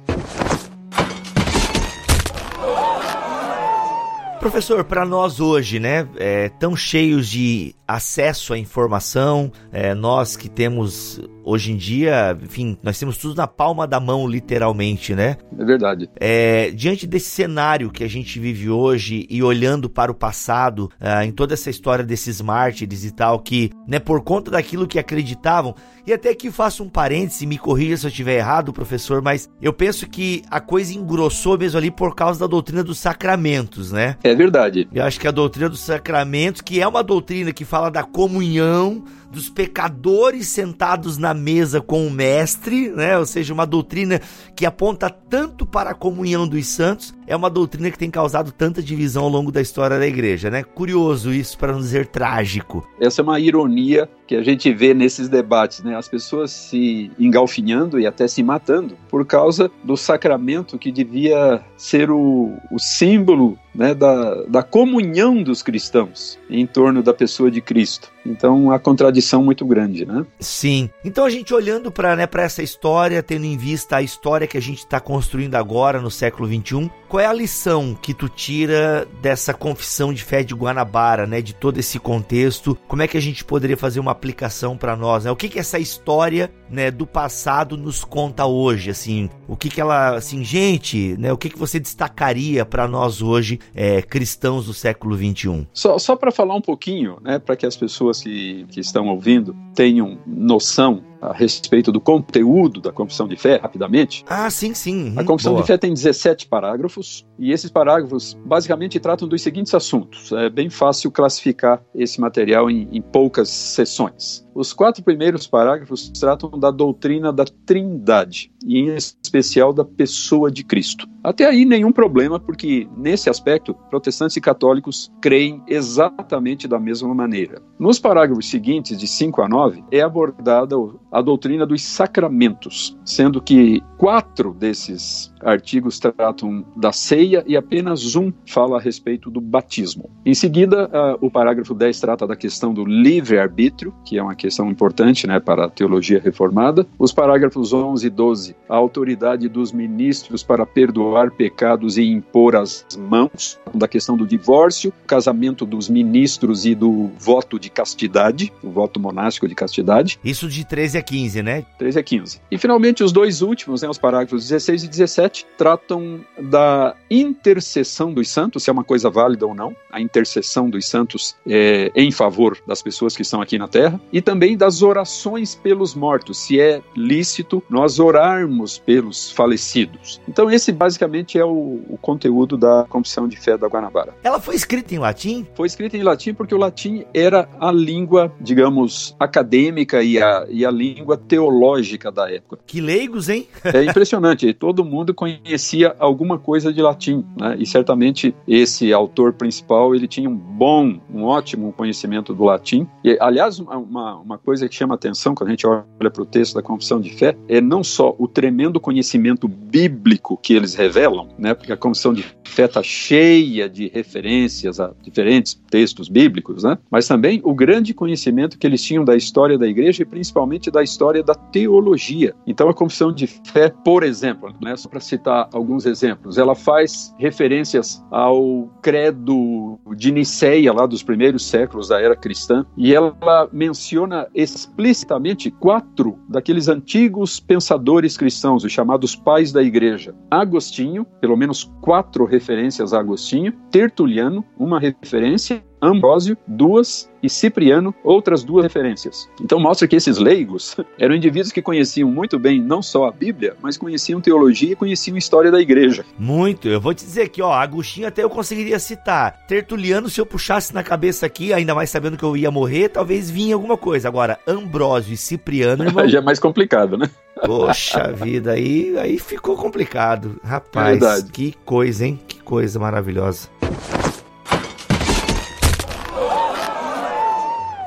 Professor, para nós hoje, né, é, tão cheios de acesso à informação, é, nós que temos hoje em dia, enfim, nós temos tudo na palma da mão, literalmente, né? É verdade. É, diante desse cenário que a gente vive hoje e olhando para o passado, é, em toda essa história desses mártires e tal, que, né, por conta daquilo que acreditavam, e até aqui faço um parêntese, me corrija se eu estiver errado, professor, mas eu penso que a coisa engrossou mesmo ali por causa da doutrina dos sacramentos, né? É verdade. Eu acho que a doutrina dos sacramentos, que é uma doutrina que fala da comunhão, dos pecadores sentados na mesa com o mestre, né? Ou seja, uma doutrina que aponta tanto para a comunhão dos santos, é uma doutrina que tem causado tanta divisão ao longo da história da igreja, né? Curioso isso, para não dizer trágico. Essa é uma ironia que a gente vê nesses debates, né? As pessoas se engalfinhando e até se matando por causa do sacramento que devia ser o, o símbolo né, da, da comunhão dos cristãos em torno da pessoa de Cristo. Então, a contradição muito grande, né? Sim. Então, a gente olhando para né, essa história, tendo em vista a história que a gente está construindo agora no século XXI, qual é a lição que tu tira dessa confissão de fé de Guanabara, né? De todo esse contexto? Como é que a gente poderia fazer uma aplicação para nós? Né? O que que essa história, né, do passado nos conta hoje? Assim, o que que ela, assim, gente, né? O que que você destacaria para nós hoje, é, cristãos do século XXI? Só, só para falar um pouquinho, né? Para que as pessoas que, que estão ouvindo tenham noção a respeito do conteúdo da Confissão de Fé, rapidamente. Ah, sim, sim. Hum, a Confissão boa. de Fé tem 17 parágrafos, e esses parágrafos basicamente tratam dos seguintes assuntos. É bem fácil classificar esse material em, em poucas sessões. Os quatro primeiros parágrafos tratam da doutrina da Trindade, e em especial da pessoa de Cristo. Até aí nenhum problema, porque nesse aspecto, protestantes e católicos creem exatamente da mesma maneira. Nos parágrafos seguintes, de 5 a 9, é abordada a doutrina dos sacramentos, sendo que quatro desses artigos tratam da ceia e apenas um fala a respeito do batismo. Em seguida, o parágrafo 10 trata da questão do livre-arbítrio, que é uma questão importante né, para a teologia reformada. Os parágrafos 11 e 12, a autoridade dos ministros para perdoar pecados e impor as mãos, da questão do divórcio, casamento dos ministros e do voto de castidade, o voto monástico de castidade. Isso de 13 a 15, né? 13 a 15. E finalmente os dois últimos, né, os parágrafos 16 e 17, tratam da intercessão dos santos, se é uma coisa válida ou não, a intercessão dos santos é, em favor das pessoas que estão aqui na Terra, e também das orações pelos mortos, se é lícito nós orarmos pelos falecidos. Então esse basicamente é o, o conteúdo da Confissão de Fé da Guanabara. Ela foi escrita em latim? Foi escrita em latim porque o latim era a língua, digamos, acadêmica e a, e a língua teológica da época. Que leigos, hein? é impressionante. Todo mundo conhecia alguma coisa de latim, né? E certamente esse autor principal ele tinha um bom, um ótimo conhecimento do latim. E, aliás, uma, uma coisa que chama atenção quando a gente olha para o texto da confissão de fé é não só o tremendo conhecimento bíblico que eles revelam, né? Porque a confissão de fé está cheia de referências a diferentes textos bíblicos, né? Mas também o grande conhecimento que eles tinham da história da igreja e principalmente da história da teologia. Então a confissão de fé, por exemplo, né? Só para citar alguns exemplos, ela faz referências ao credo de Niceia lá dos primeiros séculos da era cristã e ela menciona explicitamente quatro daqueles antigos pensadores cristãos, os chamados pais da igreja. Agostinho, pelo menos quatro referências a Agostinho, Tertuliano, uma referência, Ambrósio, duas, e Cipriano, outras duas referências. Então mostra que esses leigos eram indivíduos que conheciam muito bem não só a Bíblia, mas conheciam teologia e conheciam história da igreja. Muito. Eu vou te dizer aqui, ó, Agostinho até eu conseguiria citar. Tertuliano, se eu puxasse na cabeça aqui, ainda mais sabendo que eu ia morrer, talvez vinha alguma coisa. Agora, Ambrósio e Cipriano, irmão... Já é mais complicado, né? Poxa vida, aí, aí ficou complicado. Rapaz, é que coisa, hein? Que coisa maravilhosa.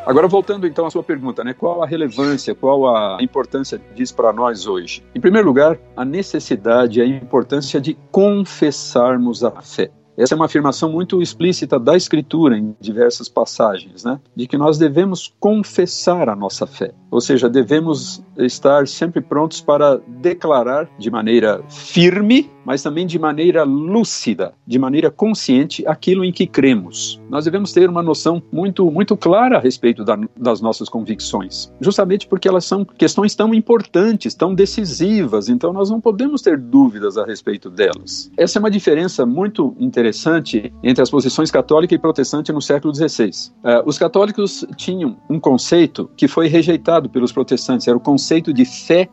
Agora, voltando então à sua pergunta, né? Qual a relevância, qual a importância disso para nós hoje? Em primeiro lugar, a necessidade a importância de confessarmos a fé. Essa é uma afirmação muito explícita da Escritura em diversas passagens, né? De que nós devemos confessar a nossa fé, ou seja, devemos estar sempre prontos para declarar de maneira firme mas também de maneira lúcida, de maneira consciente, aquilo em que cremos. Nós devemos ter uma noção muito, muito clara a respeito da, das nossas convicções, justamente porque elas são questões tão importantes, tão decisivas, então nós não podemos ter dúvidas a respeito delas. Essa é uma diferença muito interessante entre as posições católica e protestante no século XVI. Uh, eh, os católicos tinham um conceito que foi rejeitado pelos protestantes, era o conceito de fé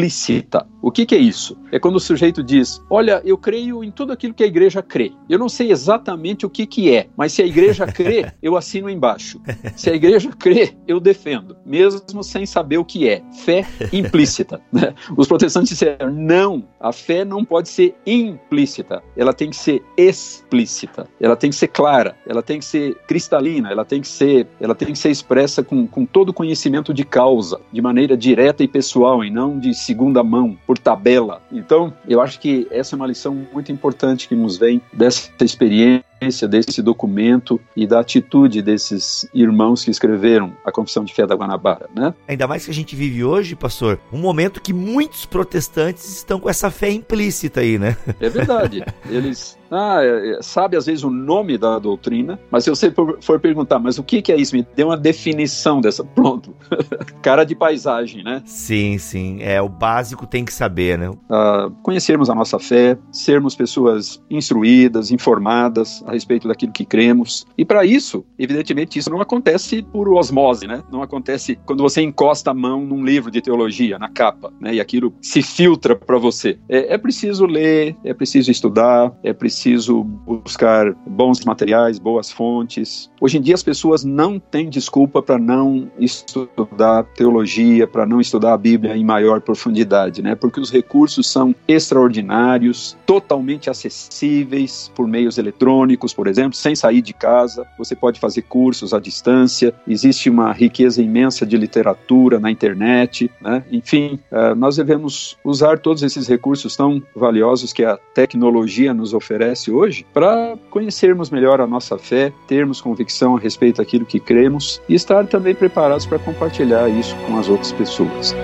implícita. O que, que, é isso? É quando o sujeito diz: Olha, eu creio em tudo aquilo que a igreja crê. Eu não sei exatamente o que, que é, mas se a igreja crê, eu assino embaixo. Se a igreja crê, eu defendo, mesmo sem saber o que é. Fé implícita. Né? Os protestantes disseram: não, a fé não pode ser implícita, ela tem que ser explícita, ela tem que ser clara, ela tem que ser cristalina, ela tem que ser, ela tem que ser expressa com, com todo o conhecimento de causa, de maneira direta e pessoal, e não de segunda mão por tabela. Então, eu acho que essa é uma lição muito importante que nos vem dessa experiência desse documento e da atitude desses irmãos que escreveram a Confissão de Fé da Guanabara, né? Ainda mais que a gente vive hoje, pastor, um momento que muitos protestantes estão com essa fé implícita aí, né? É verdade. Eles ah, é, é, sabe às vezes o nome da doutrina, mas se você for perguntar, mas o que é isso? Me dê uma definição dessa. Pronto. Cara de paisagem, né? Sim, sim. É, o básico tem que saber, né? Ah, conhecermos a nossa fé, sermos pessoas instruídas, informadas a respeito daquilo que cremos. E para isso, evidentemente, isso não acontece por osmose, né? Não acontece quando você encosta a mão num livro de teologia, na capa, né? E aquilo se filtra para você. É, é preciso ler, é preciso estudar, é preciso buscar bons materiais, boas fontes. Hoje em dia as pessoas não têm desculpa para não estudar teologia, para não estudar a Bíblia em maior profundidade, né? Porque os recursos são extraordinários, totalmente acessíveis por meios eletrônicos por exemplo, sem sair de casa, você pode fazer cursos à distância, existe uma riqueza imensa de literatura na internet, né? enfim, uh, nós devemos usar todos esses recursos tão valiosos que a tecnologia nos oferece hoje para conhecermos melhor a nossa fé, termos convicção a respeito daquilo que cremos e estar também preparados para compartilhar isso com as outras pessoas.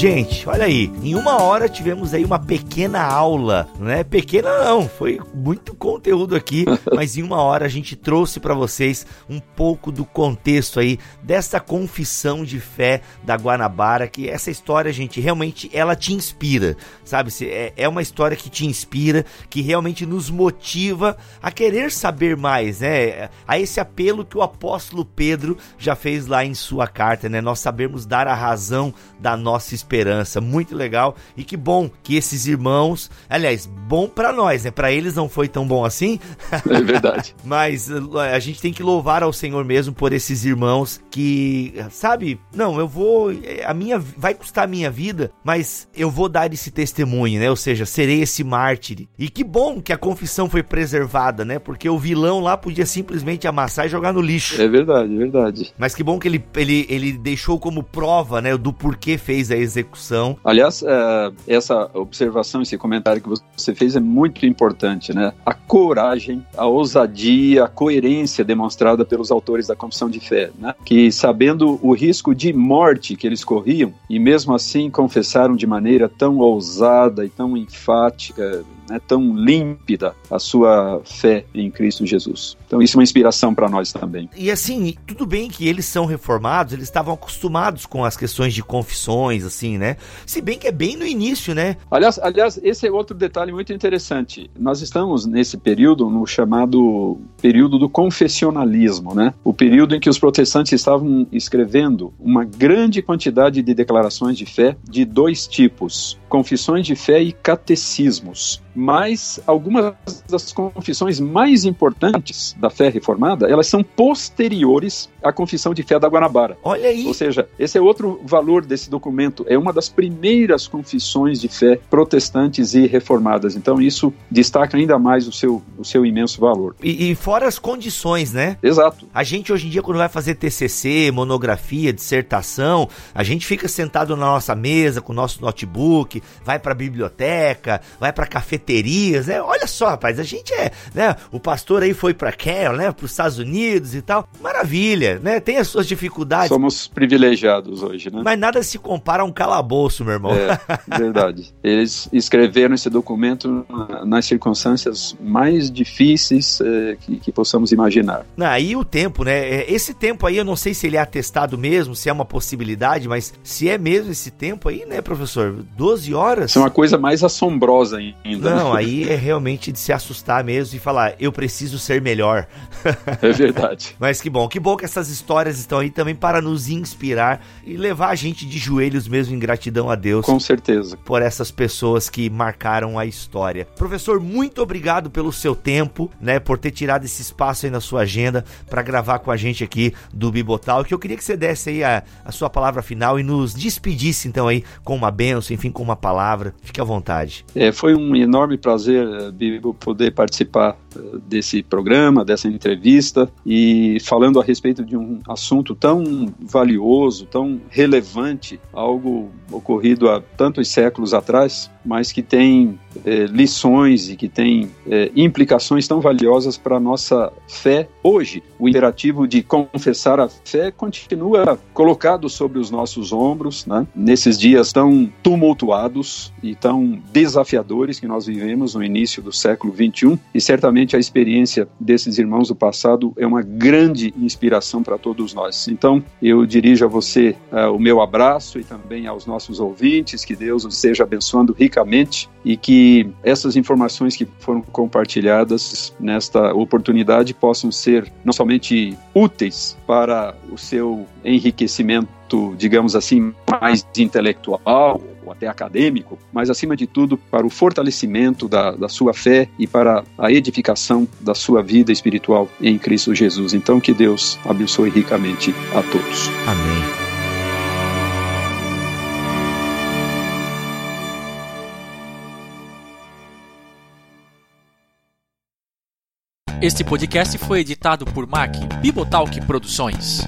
Gente, olha aí, em uma hora tivemos aí uma pequena aula, né? Pequena não, foi muito conteúdo aqui, mas em uma hora a gente trouxe para vocês um pouco do contexto aí dessa confissão de fé da Guanabara, que essa história, gente, realmente ela te inspira, sabe? É, é uma história que te inspira, que realmente nos motiva a querer saber mais, né? A esse apelo que o apóstolo Pedro já fez lá em sua carta, né? Nós sabemos dar a razão da nossa experiência esperança. Muito legal e que bom que esses irmãos, aliás, bom para nós, né? Para eles não foi tão bom assim. É verdade. Mas a gente tem que louvar ao Senhor mesmo por esses irmãos que, sabe? Não, eu vou a minha vai custar a minha vida, mas eu vou dar esse testemunho, né? Ou seja, serei esse mártir. E que bom que a confissão foi preservada, né? Porque o vilão lá podia simplesmente amassar e jogar no lixo. É verdade, é verdade. Mas que bom que ele, ele, ele deixou como prova, né, do porquê fez a execução. Aliás, é, essa observação, esse comentário que você fez é muito importante, né? A coragem, a ousadia, a coerência demonstrada pelos autores da confissão de fé, né? Que sabendo o risco de morte que eles corriam e mesmo assim confessaram de maneira tão ousada e tão enfática, né, tão límpida a sua fé em Cristo Jesus. Então isso é uma inspiração para nós também. E assim, tudo bem que eles são reformados, eles estavam acostumados com as questões de confissões, assim, né? Se bem que é bem no início, né? Aliás, aliás, esse é outro detalhe muito interessante. Nós estamos nesse período, no chamado período do confessionalismo, né? O período em que os protestantes estavam escrevendo uma grande quantidade de declarações de fé de dois tipos: confissões de fé e catecismos. Mas algumas das confissões mais importantes da fé reformada, elas são posteriores à confissão de fé da Guanabara. Olha aí. Ou seja, esse é outro valor desse documento, é uma das primeiras confissões de fé protestantes e reformadas. Então isso destaca ainda mais o seu, o seu imenso valor. E, e fora as condições, né? Exato. A gente hoje em dia quando vai fazer TCC, monografia, dissertação, a gente fica sentado na nossa mesa com o nosso notebook, vai para a biblioteca, vai para cafeterias, né? Olha só, rapaz, a gente é, né? O pastor aí foi para Carol, né? Para os Estados Unidos e tal. Maravilha, né? Tem as suas dificuldades. Somos privilegiados hoje, né? Mas nada se compara a um calabouço, meu irmão. É, verdade. Eles escreveram esse documento nas circunstâncias mais difíceis é, que, que, possamos imaginar. Aí o tempo, né? É, esse tempo aí, eu não sei se ele é atestado mesmo, se é uma possibilidade, mas se é mesmo esse tempo aí, né, professor? 12 horas? Isso é uma coisa mais assombrosa ainda. Não, aí é realmente de se assustar mesmo e falar, eu preciso ser melhor. É verdade. Mas que bom, que bom que essas histórias estão aí também para nos inspirar e levar a gente de joelhos mesmo em gratidão a Deus. Com certeza. Por essas pessoas que marcaram a história. Professor, muito obrigado pelo seu tempo, né, por ter tirado esse espaço aí na sua agenda para gravar com a gente aqui do Bibotal, que eu queria que você desse aí a, a sua palavra final e nos despedisse então aí com uma benção, enfim, com uma palavra. Fique à vontade. É, foi um enorme prazer, eh, Bibo, poder participar eh, desse programa, dessa entrevista e falando a respeito de um assunto tão valioso, tão relevante, algo ocorrido há tantos séculos atrás, mas que tem é, lições e que tem é, implicações tão valiosas para a nossa fé hoje. O imperativo de confessar a fé continua colocado sobre os nossos ombros, né? nesses dias tão tumultuados e tão desafiadores que nós vivemos no início do século 21 e certamente a experiência desses irmãos do passado é uma grande inspiração para todos nós. Então, eu dirijo a você uh, o meu abraço e também aos nossos ouvintes, que Deus os esteja abençoando ricamente e que essas informações que foram compartilhadas nesta oportunidade possam ser não somente úteis para o seu enriquecimento, digamos assim, mais intelectual ou até acadêmico, mas acima de tudo para o fortalecimento da, da sua fé e para a edificação da sua vida espiritual em Cristo Jesus. Então, que Deus abençoe ricamente a todos. Amém. Este podcast foi editado por Mac Bibotalk Produções.